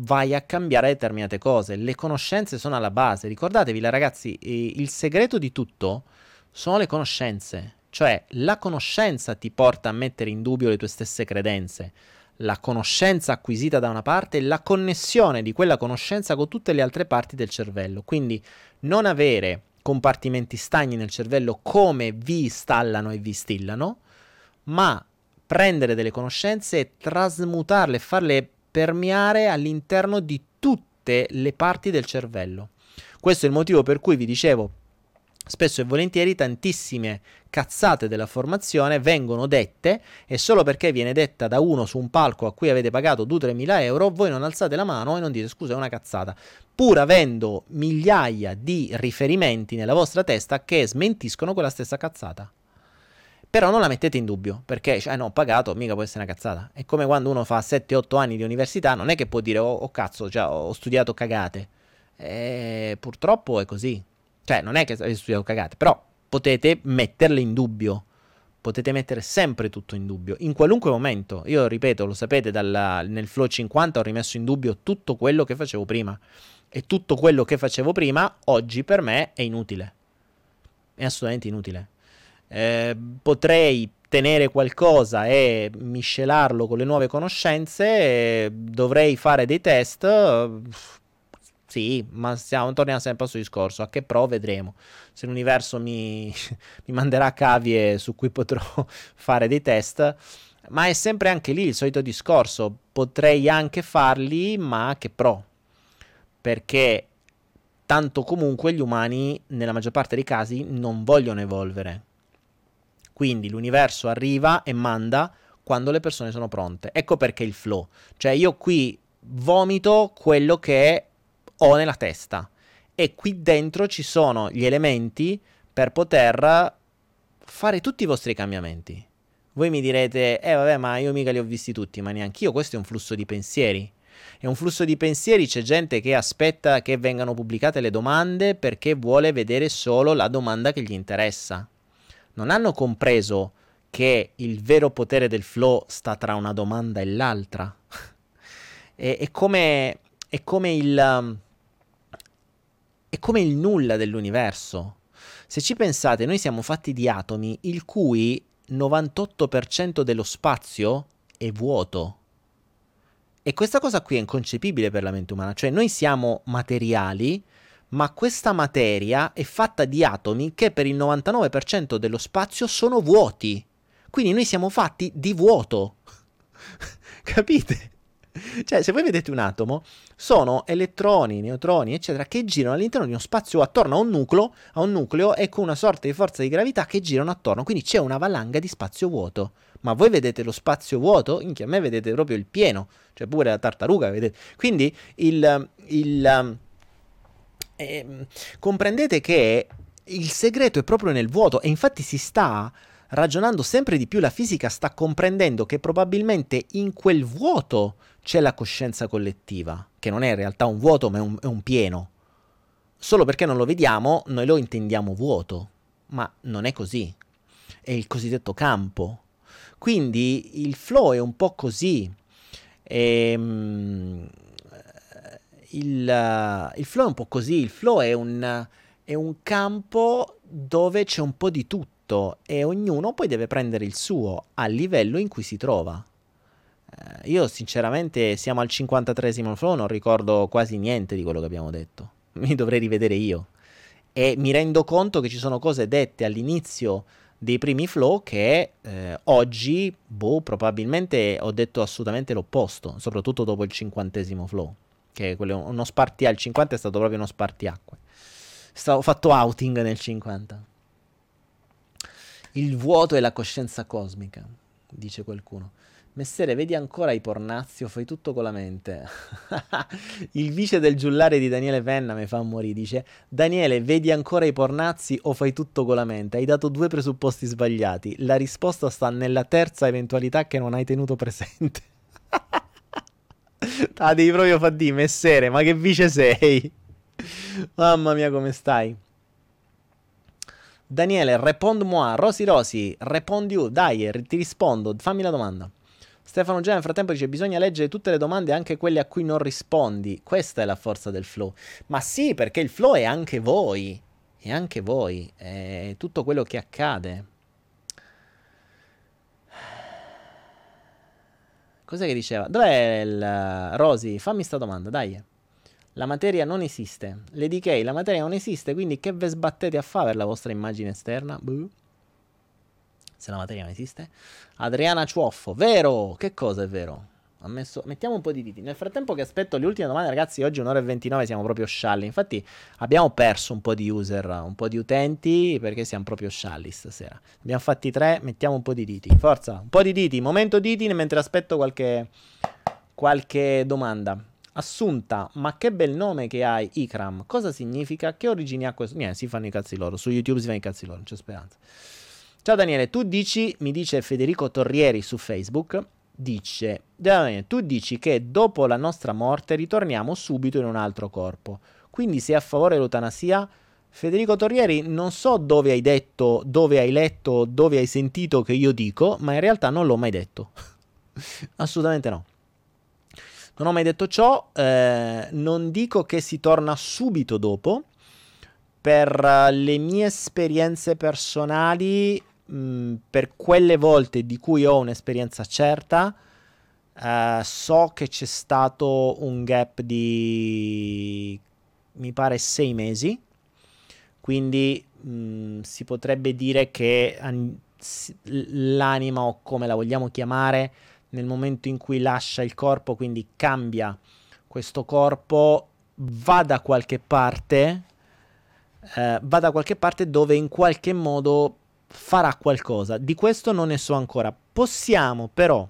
vai a cambiare determinate cose. Le conoscenze sono alla base. Ricordatevi, ragazzi, il segreto di tutto sono le conoscenze. Cioè, la conoscenza ti porta a mettere in dubbio le tue stesse credenze. La conoscenza acquisita da una parte e la connessione di quella conoscenza con tutte le altre parti del cervello. Quindi non avere compartimenti stagni nel cervello come vi installano e vi stillano, ma prendere delle conoscenze e trasmutarle farle permeare all'interno di tutte le parti del cervello. Questo è il motivo per cui vi dicevo spesso e volentieri tantissime cazzate della formazione vengono dette e solo perché viene detta da uno su un palco a cui avete pagato 2-3 mila euro, voi non alzate la mano e non dite scusa è una cazzata, pur avendo migliaia di riferimenti nella vostra testa che smentiscono quella stessa cazzata. Però non la mettete in dubbio, perché cioè, no, ho pagato, mica può essere una cazzata. È come quando uno fa 7-8 anni di università, non è che può dire, oh, oh cazzo, cioè, ho studiato cagate. E purtroppo è così. Cioè, non è che avete studiato cagate, però potete metterle in dubbio. Potete mettere sempre tutto in dubbio, in qualunque momento. Io ripeto, lo sapete, dalla, nel Flow 50 ho rimesso in dubbio tutto quello che facevo prima. E tutto quello che facevo prima, oggi per me è inutile. È assolutamente inutile eh, potrei tenere qualcosa e miscelarlo con le nuove conoscenze, dovrei fare dei test. Sì, ma stiamo, torniamo sempre al suo discorso. A che pro vedremo. Se l'universo mi, <laughs> mi manderà cavie su cui potrò <laughs> fare dei test. Ma è sempre anche lì il solito discorso. Potrei anche farli, ma a che pro. Perché tanto comunque gli umani, nella maggior parte dei casi, non vogliono evolvere. Quindi l'universo arriva e manda quando le persone sono pronte. Ecco perché il flow. Cioè io qui vomito quello che ho nella testa e qui dentro ci sono gli elementi per poter fare tutti i vostri cambiamenti. Voi mi direte, eh vabbè, ma io mica li ho visti tutti, ma neanche io. Questo è un flusso di pensieri. È un flusso di pensieri, c'è gente che aspetta che vengano pubblicate le domande perché vuole vedere solo la domanda che gli interessa non hanno compreso che il vero potere del flow sta tra una domanda e l'altra. è, <laughs> è, come, è, come il, um, è come il nulla dell'universo. Se ci pensate, noi siamo fatti di atomi il cui 98% dello spazio è vuoto. E questa cosa qui è inconcepibile per la mente umana, cioè noi siamo materiali, ma questa materia è fatta di atomi che per il 99% dello spazio sono vuoti. Quindi noi siamo fatti di vuoto. <laughs> Capite? Cioè, se voi vedete un atomo, sono elettroni, neutroni, eccetera, che girano all'interno di uno spazio attorno a un nucleo, a un nucleo e con una sorta di forza di gravità che girano attorno. Quindi c'è una valanga di spazio vuoto. Ma voi vedete lo spazio vuoto? Inchia, a me vedete proprio il pieno, cioè pure la tartaruga, vedete. Quindi il, il eh, comprendete che il segreto è proprio nel vuoto e infatti si sta ragionando sempre di più, la fisica sta comprendendo che probabilmente in quel vuoto c'è la coscienza collettiva, che non è in realtà un vuoto ma è un, è un pieno. Solo perché non lo vediamo, noi lo intendiamo vuoto, ma non è così. È il cosiddetto campo. Quindi il flow è un po' così. Ehm, il, il flow è un po' così, il flow è un, è un campo dove c'è un po' di tutto e ognuno poi deve prendere il suo al livello in cui si trova. Eh, io sinceramente siamo al 53 flow, non ricordo quasi niente di quello che abbiamo detto. <laughs> Mi dovrei rivedere io. E mi rendo conto che ci sono cose dette all'inizio dei primi flow che eh, oggi, boh, probabilmente ho detto assolutamente l'opposto, soprattutto dopo il cinquantesimo flow. Che quello, uno spartia, il 50 è stato proprio uno spartiacque. Ho fatto outing nel 50. Il vuoto e la coscienza cosmica, dice qualcuno. Messere, vedi ancora i pornazio, fai tutto con la mente. <laughs> il vice del giullare di Daniele Penna mi fa morire. Dice: Daniele, vedi ancora i pornazzi o fai tutto con la mente? Hai dato due presupposti sbagliati. La risposta sta nella terza eventualità che non hai tenuto presente. <laughs> <laughs> ah, devi proprio far di messere, ma che vice sei? Mamma mia, come stai? Daniele, répond-moi. Rosi Rosi, réponds you. Dai, ti rispondo. Fammi la domanda. Stefano Già nel frattempo dice bisogna leggere tutte le domande anche quelle a cui non rispondi. Questa è la forza del flow. Ma sì, perché il flow è anche voi. È anche voi. È tutto quello che accade. Cos'è che diceva? Dov'è il... Rosy, fammi sta domanda, dai. La materia non esiste. Le DK, la materia non esiste, quindi che ve sbattete a fare per la vostra immagine esterna? Buh se la materia non esiste. Adriana Ciuoffo, vero? Che cosa è vero? Messo... Mettiamo un po' di diti. Nel frattempo che aspetto le ultime domande, ragazzi, oggi un'ora e 29 siamo proprio scialli. Infatti abbiamo perso un po' di user, un po' di utenti, perché siamo proprio scialli stasera. Abbiamo fatti tre, mettiamo un po' di diti. Forza, un po' di diti. Momento diti mentre aspetto qualche, qualche domanda. Assunta, ma che bel nome che hai, Ikram. Cosa significa? Che origini ha questo? Niente, si fanno i cazzi loro. Su YouTube si fanno i cazzi loro, non c'è speranza. Ciao Daniele, tu dici, mi dice Federico Torrieri su Facebook, dice, tu dici che dopo la nostra morte ritorniamo subito in un altro corpo. Quindi sei a favore dell'eutanasia? Federico Torrieri, non so dove hai detto, dove hai letto, dove hai sentito che io dico, ma in realtà non l'ho mai detto. <laughs> Assolutamente no. Non ho mai detto ciò, eh, non dico che si torna subito dopo. Per le mie esperienze personali mh, per quelle volte di cui ho un'esperienza certa, uh, so che c'è stato un gap di, mi pare, sei mesi. Quindi mh, si potrebbe dire che an- l'anima o come la vogliamo chiamare, nel momento in cui lascia il corpo, quindi cambia questo corpo, va da qualche parte, eh, va da qualche parte dove in qualche modo farà qualcosa. Di questo non ne so ancora. Possiamo però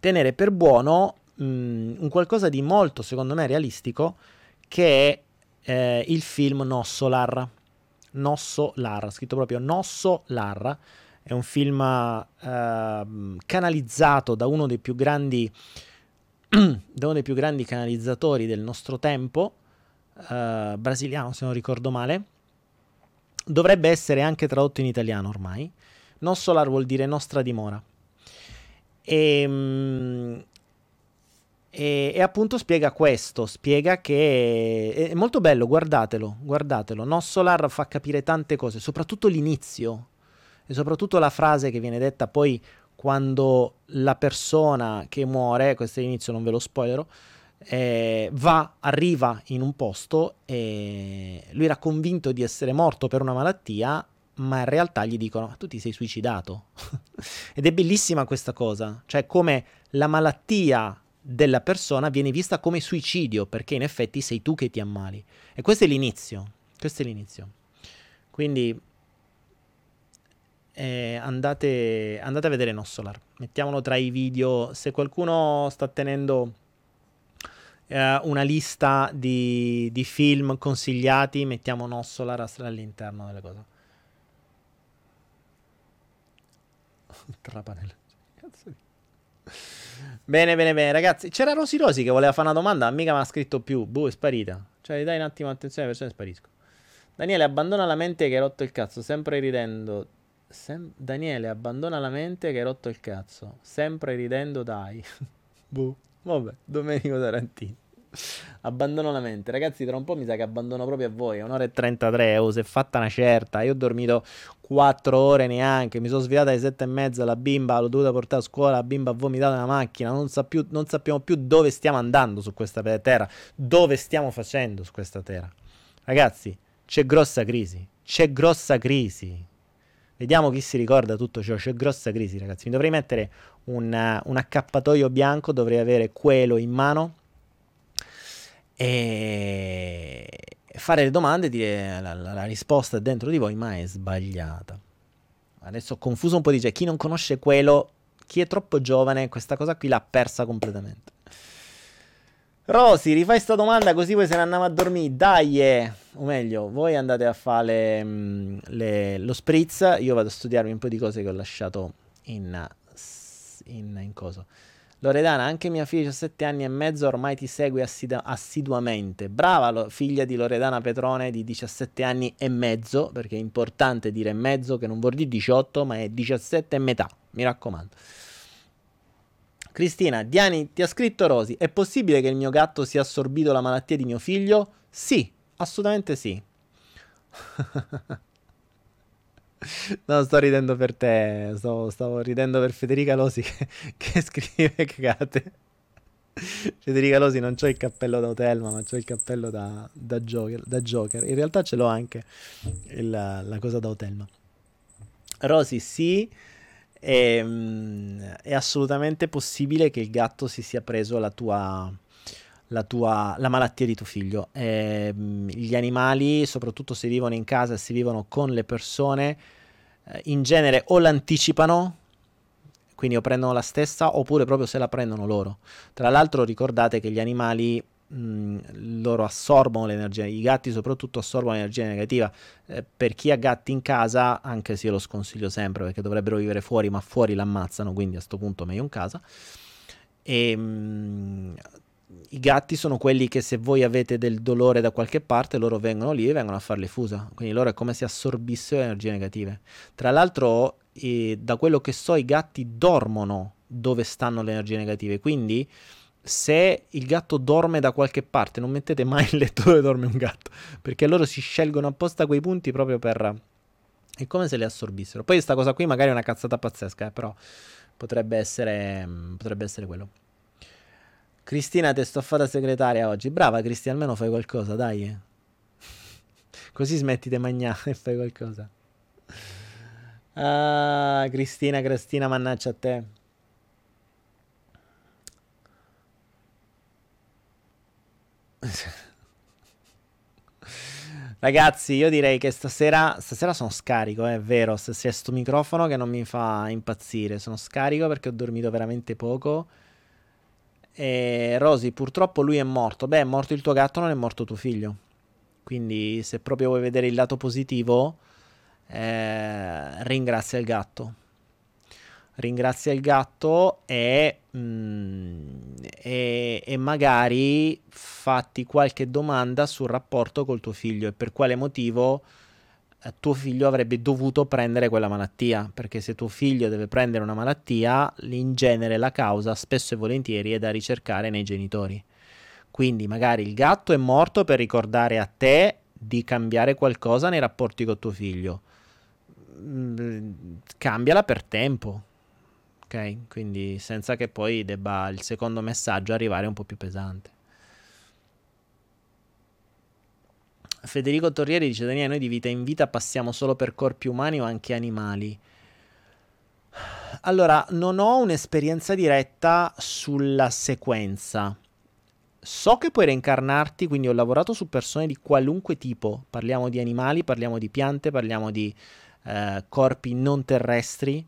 tenere per buono mh, mm, un qualcosa di molto, secondo me, realistico, che è eh, il film Nossolar. Nossolar, scritto proprio Nossolar. È un film eh, canalizzato da uno dei più grandi <clears throat> da uno dei più grandi canalizzatori del nostro tempo, eh, brasiliano se non ricordo male, dovrebbe essere anche tradotto in italiano ormai. Nossolar vuol dire nostra dimora. E, ehm, e, e, appunto spiega questo, spiega che è molto bello, guardatelo, guardatelo. Nossolar fa capire tante cose, soprattutto l'inizio e soprattutto la frase che viene detta poi quando la persona che muore, questo è l'inizio, non ve lo spoilerò, eh, va, arriva in un posto e lui era convinto di essere morto per una malattia, ma in realtà gli dicono tu ti sei suicidato. <laughs> Ed è bellissima questa cosa, cioè come la malattia della persona viene vista come suicidio, perché in effetti sei tu che ti ammali. E questo è l'inizio, questo è l'inizio. Quindi eh, andate, andate a vedere Nossolar, mettiamolo tra i video, se qualcuno sta tenendo eh, una lista di, di, film consigliati, mettiamo Nossolar all'interno delle cose. <laughs> <laughs> Di... Bene, bene, bene, ragazzi. C'era Rosi Rosi che voleva fare una domanda, mica mi ha scritto più. Boh, è sparita. Cioè, dai un attimo attenzione, persone sparisco. Daniele, abbandona la mente che hai rotto il cazzo, sempre ridendo. Sem- Daniele, abbandona la mente che hai rotto il cazzo, sempre ridendo, dai. <laughs> boh. Vabbè, Domenico Tarantino. Abbandono la mente. Ragazzi, tra un po' mi sa che abbandono proprio a voi. Un'ora e 33, oh, si è fatta una certa. Io ho dormito 4 ore neanche. Mi sono svegliata alle 7 e mezza. La bimba l'ho dovuta portare a scuola. La bimba ha vomitato nella macchina. Non, sa più, non sappiamo più dove stiamo andando su questa terra. Dove stiamo facendo su questa terra. Ragazzi, c'è grossa crisi. C'è grossa crisi. Vediamo chi si ricorda tutto ciò. C'è grossa crisi, ragazzi. Mi dovrei mettere un, un accappatoio bianco. Dovrei avere quello in mano e fare le domande e dire la, la, la risposta dentro di voi, ma è sbagliata. Adesso ho confuso un po' dice chi non conosce quello, chi è troppo giovane, questa cosa qui l'ha persa completamente. Rosy, rifai sta domanda così poi se ne andiamo a dormire. Dai, eh. o meglio, voi andate a fare le, le, lo spritz, io vado a studiarmi un po' di cose che ho lasciato in, in, in cosa. Loredana, anche mia figlia di 17 anni e mezzo ormai ti segue assidu- assiduamente. Brava lo- figlia di Loredana Petrone di 17 anni e mezzo, perché è importante dire mezzo che non vuol dire 18, ma è 17 e metà, mi raccomando. Cristina, Diani, ti ha scritto Rosi, è possibile che il mio gatto sia assorbito la malattia di mio figlio? Sì, assolutamente sì. <laughs> <laughs> No, sto ridendo per te. Stavo, stavo ridendo per Federica Losi che, <laughs> che scrive cagate. <laughs> Federica Losi non c'ho il cappello da Otelma, ma c'ho il cappello da, da, Joker, da Joker. In realtà ce l'ho anche il, la cosa da Otelma. Rosy, sì. È, ehm, è, assolutamente possibile che il gatto si sia preso la tua, la, tua, la malattia di tuo figlio. Eh, gli animali, soprattutto se vivono in casa e se vivono con le persone, in genere o l'anticipano, quindi o prendono la stessa, oppure proprio se la prendono loro. Tra l'altro ricordate che gli animali loro assorbono l'energia, i gatti soprattutto assorbono l'energia negativa. Eh, per chi ha gatti in casa, anche se io lo sconsiglio sempre perché dovrebbero vivere fuori, ma fuori l'ammazzano, quindi a questo punto meglio in casa. E mh, i gatti sono quelli che se voi avete del dolore da qualche parte, loro vengono lì e vengono a fare le fusa. Quindi loro è come se assorbissero energie negative. Tra l'altro, eh, da quello che so, i gatti dormono dove stanno le energie negative. Quindi se il gatto dorme da qualche parte, non mettete mai il letto dove dorme un gatto, perché loro si scelgono apposta quei punti proprio per... È come se le assorbissero. Poi questa cosa qui magari è una cazzata pazzesca, eh, però potrebbe essere, potrebbe essere quello. Cristina, ti sto fatta segretaria oggi. Brava, Cristina, almeno fai qualcosa, dai. <laughs> Così smetti di mangiare e fai qualcosa. Ah, Cristina, Cristina, mannaggia a te. <laughs> Ragazzi, io direi che stasera, stasera sono scarico, è vero, se c'è sto microfono che non mi fa impazzire, sono scarico perché ho dormito veramente poco e Rosy, purtroppo lui è morto. Beh, è morto il tuo gatto, non è morto tuo figlio. Quindi, se proprio vuoi vedere il lato positivo, eh, ringrazia il gatto. Ringrazia il gatto e, mm, e, e magari fatti qualche domanda sul rapporto col tuo figlio e per quale motivo tuo figlio avrebbe dovuto prendere quella malattia, perché se tuo figlio deve prendere una malattia, in genere la causa spesso e volentieri è da ricercare nei genitori. Quindi magari il gatto è morto per ricordare a te di cambiare qualcosa nei rapporti con tuo figlio. Mm, cambiala per tempo. Ok? Quindi senza che poi debba il secondo messaggio arrivare un po' più pesante. Federico Torrieri dice: Daniele, noi di vita in vita passiamo solo per corpi umani o anche animali? Allora, non ho un'esperienza diretta sulla sequenza. So che puoi reincarnarti, quindi ho lavorato su persone di qualunque tipo. Parliamo di animali, parliamo di piante, parliamo di eh, corpi non terrestri,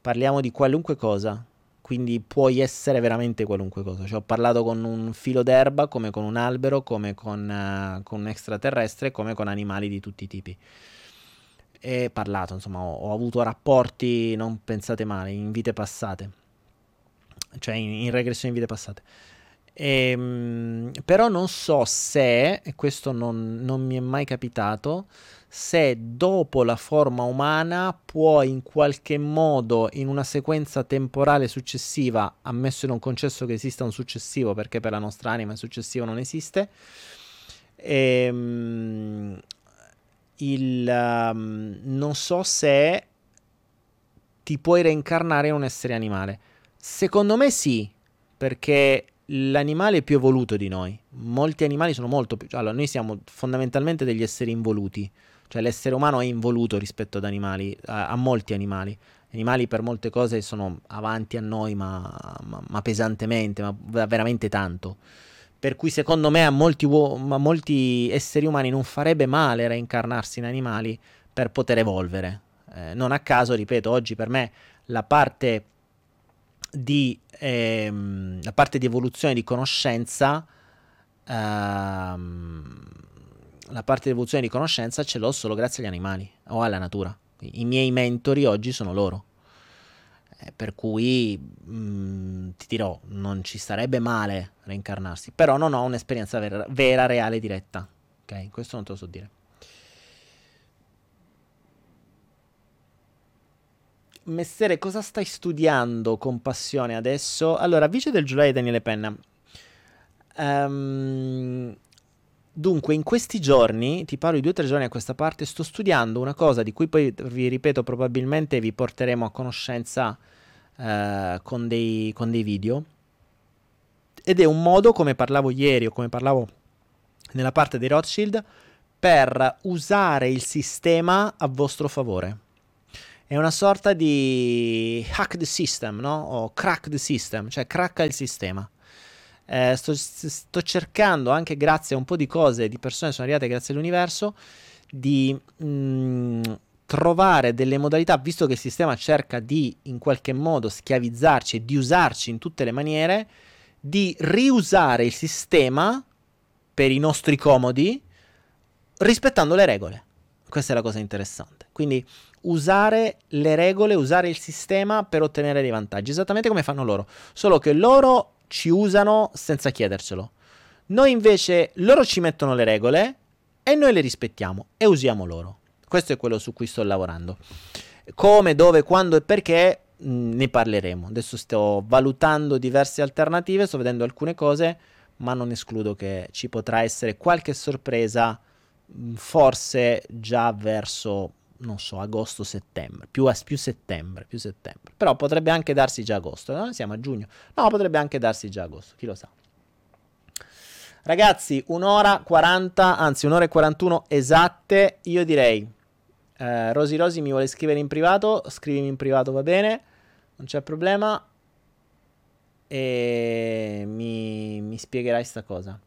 parliamo di qualunque cosa quindi puoi essere veramente qualunque cosa. Cioè, ho parlato con un filo d'erba, come con un albero, come con, uh, con un extraterrestre, come con animali di tutti i tipi. E parlato, insomma, ho, ho, avuto rapporti, non pensate male, in vite passate. Cioè, in, in regressione in vite passate. E, ehm, però non so se, e questo non, non mi è mai capitato, se dopo la forma umana può in qualche modo in una sequenza temporale successiva, ammesso e non concesso che esista un successivo, perché per la nostra anima il successivo non esiste, ehm, il, um, non so se ti puoi reincarnare in un essere animale. Secondo me sì, perché l'animale è più evoluto di noi. Molti animali sono molto più... Allora, noi siamo fondamentalmente degli esseri involuti. Cioè l'essere umano è involuto rispetto ad animali, a, a molti animali. Gli animali per molte cose sono avanti a noi, ma, ma, ma pesantemente, ma veramente tanto. Per cui secondo me a molti, uo- a molti, esseri umani non farebbe male reincarnarsi in animali per poter evolvere. Eh, non a caso, ripeto, oggi per me la parte di, ehm, la parte di evoluzione di conoscenza ehm, la parte di evoluzione di conoscenza ce l'ho solo grazie agli animali o alla natura. I miei mentori oggi sono loro. Eh, per cui mh, mm, ti dirò, non ci sarebbe male reincarnarsi, però non ho un'esperienza vera, vera reale, diretta. Ok, questo non te lo so dire. Messere, cosa stai studiando con passione adesso? Allora, Vice del Giulai e Daniele Penna. Um, Dunque, in questi giorni, ti parlo di due o tre giorni a questa parte, sto studiando una cosa di cui poi vi ripeto probabilmente vi porteremo a conoscenza eh, con, dei, con dei video. Ed è un modo, come parlavo ieri o come parlavo nella parte dei Rothschild, per usare il sistema a vostro favore. È una sorta di hack the system, no? O crack the system, cioè cracca il sistema. Eh, sto, sto, cercando anche grazie a un po' di cose, di persone che sono arrivate grazie all'universo, di mh, mm, trovare delle modalità, visto che il sistema cerca di in qualche modo schiavizzarci e di usarci in tutte le maniere, di riusare il sistema per i nostri comodi rispettando le regole. Questa è la cosa interessante. Quindi usare le regole, usare il sistema per ottenere dei vantaggi, esattamente come fanno loro. Solo che loro ci usano senza chiedercelo. Noi invece, loro ci mettono le regole e noi le rispettiamo e usiamo loro. Questo è quello su cui sto lavorando. Come, dove, quando e perché mh, mm, ne parleremo. Adesso sto valutando diverse alternative, sto vedendo alcune cose, ma non escludo che ci potrà essere qualche sorpresa, mh, mm, forse già verso non so, agosto-settembre, più, più, settembre, più settembre. Però potrebbe anche darsi già agosto, no? siamo a giugno. No, potrebbe anche darsi già agosto, chi lo sa. Ragazzi, un'ora 40, anzi un'ora e 41 esatte, io direi, eh, Rosi Rosi mi vuole scrivere in privato, scrivimi in privato va bene, non c'è problema, e mi, mi spiegherai sta cosa.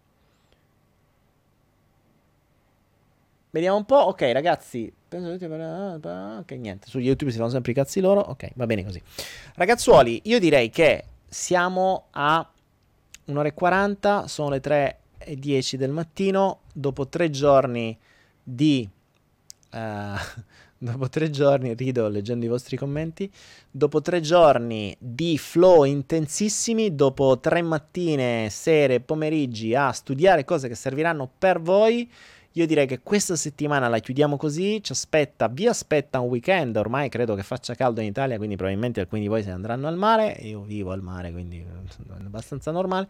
Vediamo un po'. Ok, ragazzi. Ok, niente. Su YouTube si fanno sempre i cazzi loro. Ok, va bene così. Ragazzuoli, io direi che siamo a un'ora e 40. Sono le 3 e 10 del mattino. Dopo tre giorni di. Uh, <laughs> dopo tre giorni, rido leggendo i vostri commenti, dopo tre giorni di flow intensissimi, dopo tre mattine, sere, pomeriggi a studiare cose che serviranno per voi, io direi che questa settimana la chiudiamo così, ci aspetta, vi aspetta un weekend, ormai credo che faccia caldo in Italia, quindi probabilmente alcuni di voi se ne andranno al mare, io vivo al mare, quindi è abbastanza normale.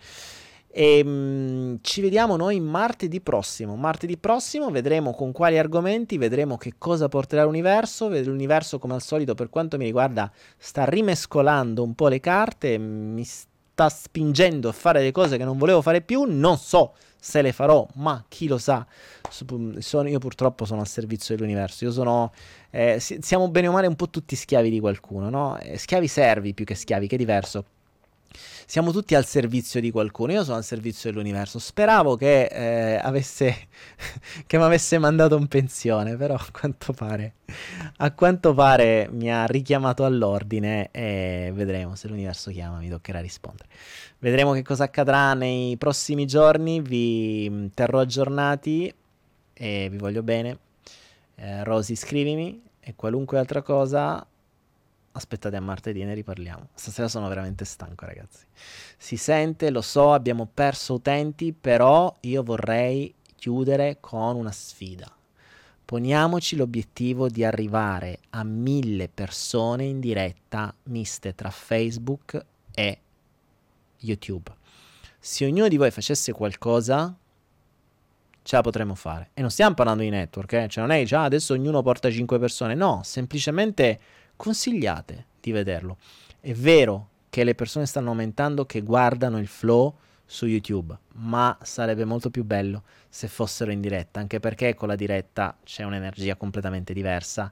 E mh, mm, ci vediamo noi martedì prossimo. Martedì prossimo vedremo con quali argomenti, vedremo che cosa porterà l'universo. L'universo, come al solito, per quanto mi riguarda, sta rimescolando un po' le carte, mi sta spingendo a fare le cose che non volevo fare più. Non so se le farò, ma chi lo sa. Sono, io purtroppo sono al servizio dell'universo. Io sono. Eh, siamo bene o male un po' tutti schiavi di qualcuno, no? Eh, schiavi servi più che schiavi, che è diverso. Siamo tutti al servizio di qualcuno. Io sono al servizio dell'universo. Speravo che eh, avesse. <laughs> che mi avesse mandato in pensione, però a quanto pare. A quanto pare mi ha richiamato all'ordine e vedremo se l'universo chiama, mi toccherà rispondere. Vedremo che cosa accadrà nei prossimi giorni, vi mm, terrò aggiornati e vi voglio bene. Eh, Rosy, scrivimi e qualunque altra cosa aspettate a martedì ne riparliamo. Stasera sono veramente stanco, ragazzi. Si sente, lo so, abbiamo perso utenti, però io vorrei chiudere con una sfida. Poniamoci l'obiettivo di arrivare a mille persone in diretta miste tra Facebook e YouTube. Se ognuno di voi facesse qualcosa, ce la potremmo fare. E non stiamo parlando di network, eh? cioè non è che ah, adesso ognuno porta 5 persone, no, semplicemente consigliate di vederlo. È vero che le persone stanno aumentando che guardano il flow su YouTube, ma sarebbe molto più bello se fossero in diretta, anche perché con la diretta c'è un'energia completamente diversa.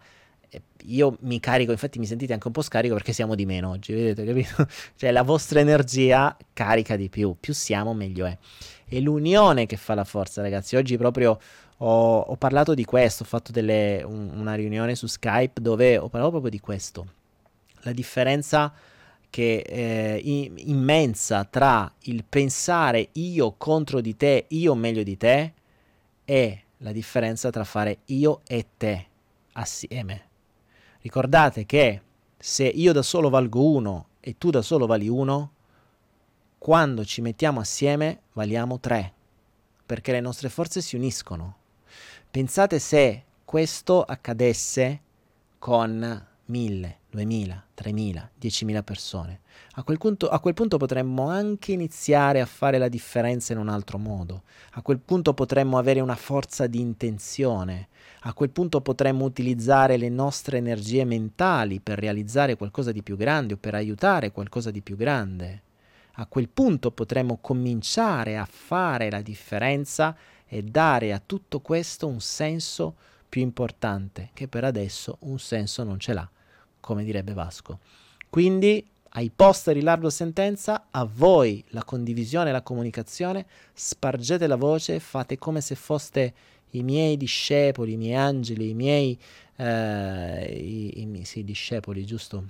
Io mi carico, infatti mi sentite anche un po' scarico perché siamo di meno oggi, vedete, capito? <laughs> cioè la vostra energia carica di più, più siamo meglio è. È l'unione che fa la forza, ragazzi. Oggi proprio ho, ho parlato di questo, ho fatto delle, un, una riunione su Skype dove ho parlato proprio di questo. La differenza che eh, immensa tra il pensare io contro di te, io meglio di te, e la differenza tra fare io e te assieme. Ricordate che se io da solo valgo uno e tu da solo vali uno, quando ci mettiamo assieme valiamo tre, perché le nostre forze si uniscono. Pensate se questo accadesse con 1000, 2000, 3000, 10.000 persone. A quel, punto, a quel punto potremmo anche iniziare a fare la differenza in un altro modo. A quel punto potremmo avere una forza di intenzione. A quel punto potremmo utilizzare le nostre energie mentali per realizzare qualcosa di più grande o per aiutare qualcosa di più grande. A quel punto potremmo cominciare a fare la differenza e dare a tutto questo un senso più importante, che per adesso un senso non ce l'ha come direbbe Vasco. Quindi ai posteri largo sentenza, a voi la condivisione e la comunicazione, spargete la voce, fate come se foste i miei discepoli, i miei angeli, i miei, eh, i, i, sì, discepoli, giusto?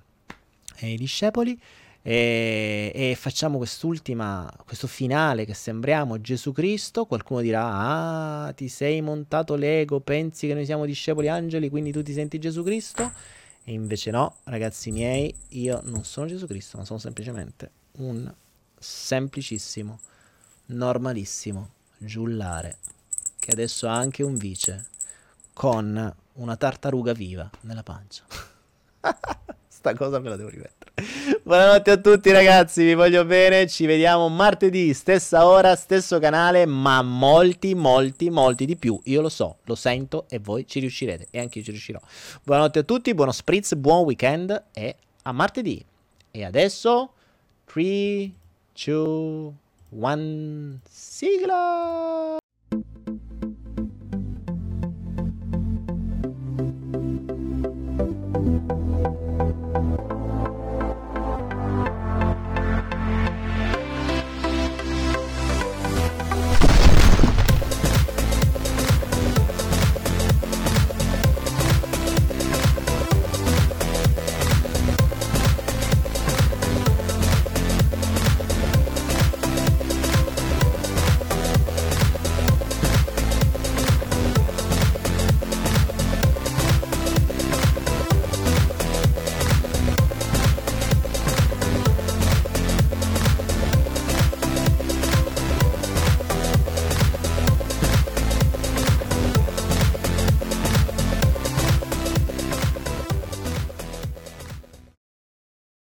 E I discepoli, e, e, facciamo quest'ultima, questo finale che sembriamo Gesù Cristo. Qualcuno dirà: Ah, ti sei montato l'ego, pensi che noi siamo discepoli angeli, quindi tu ti senti Gesù Cristo? E invece no, ragazzi miei, io non sono Gesù Cristo, ma sono semplicemente un semplicissimo, normalissimo giullare, che adesso ha anche un vice, con una tartaruga viva nella pancia. <laughs> Sta cosa me la devo rimettere. <laughs> Buonanotte a tutti ragazzi, vi voglio bene, ci vediamo martedì, stessa ora, stesso canale, ma molti, molti, molti di più. Io lo so, lo sento e voi ci riuscirete e anche io ci riuscirò. Buonanotte a tutti, buono spritz, buon weekend e a martedì. E adesso 3, 2, 1, sigla!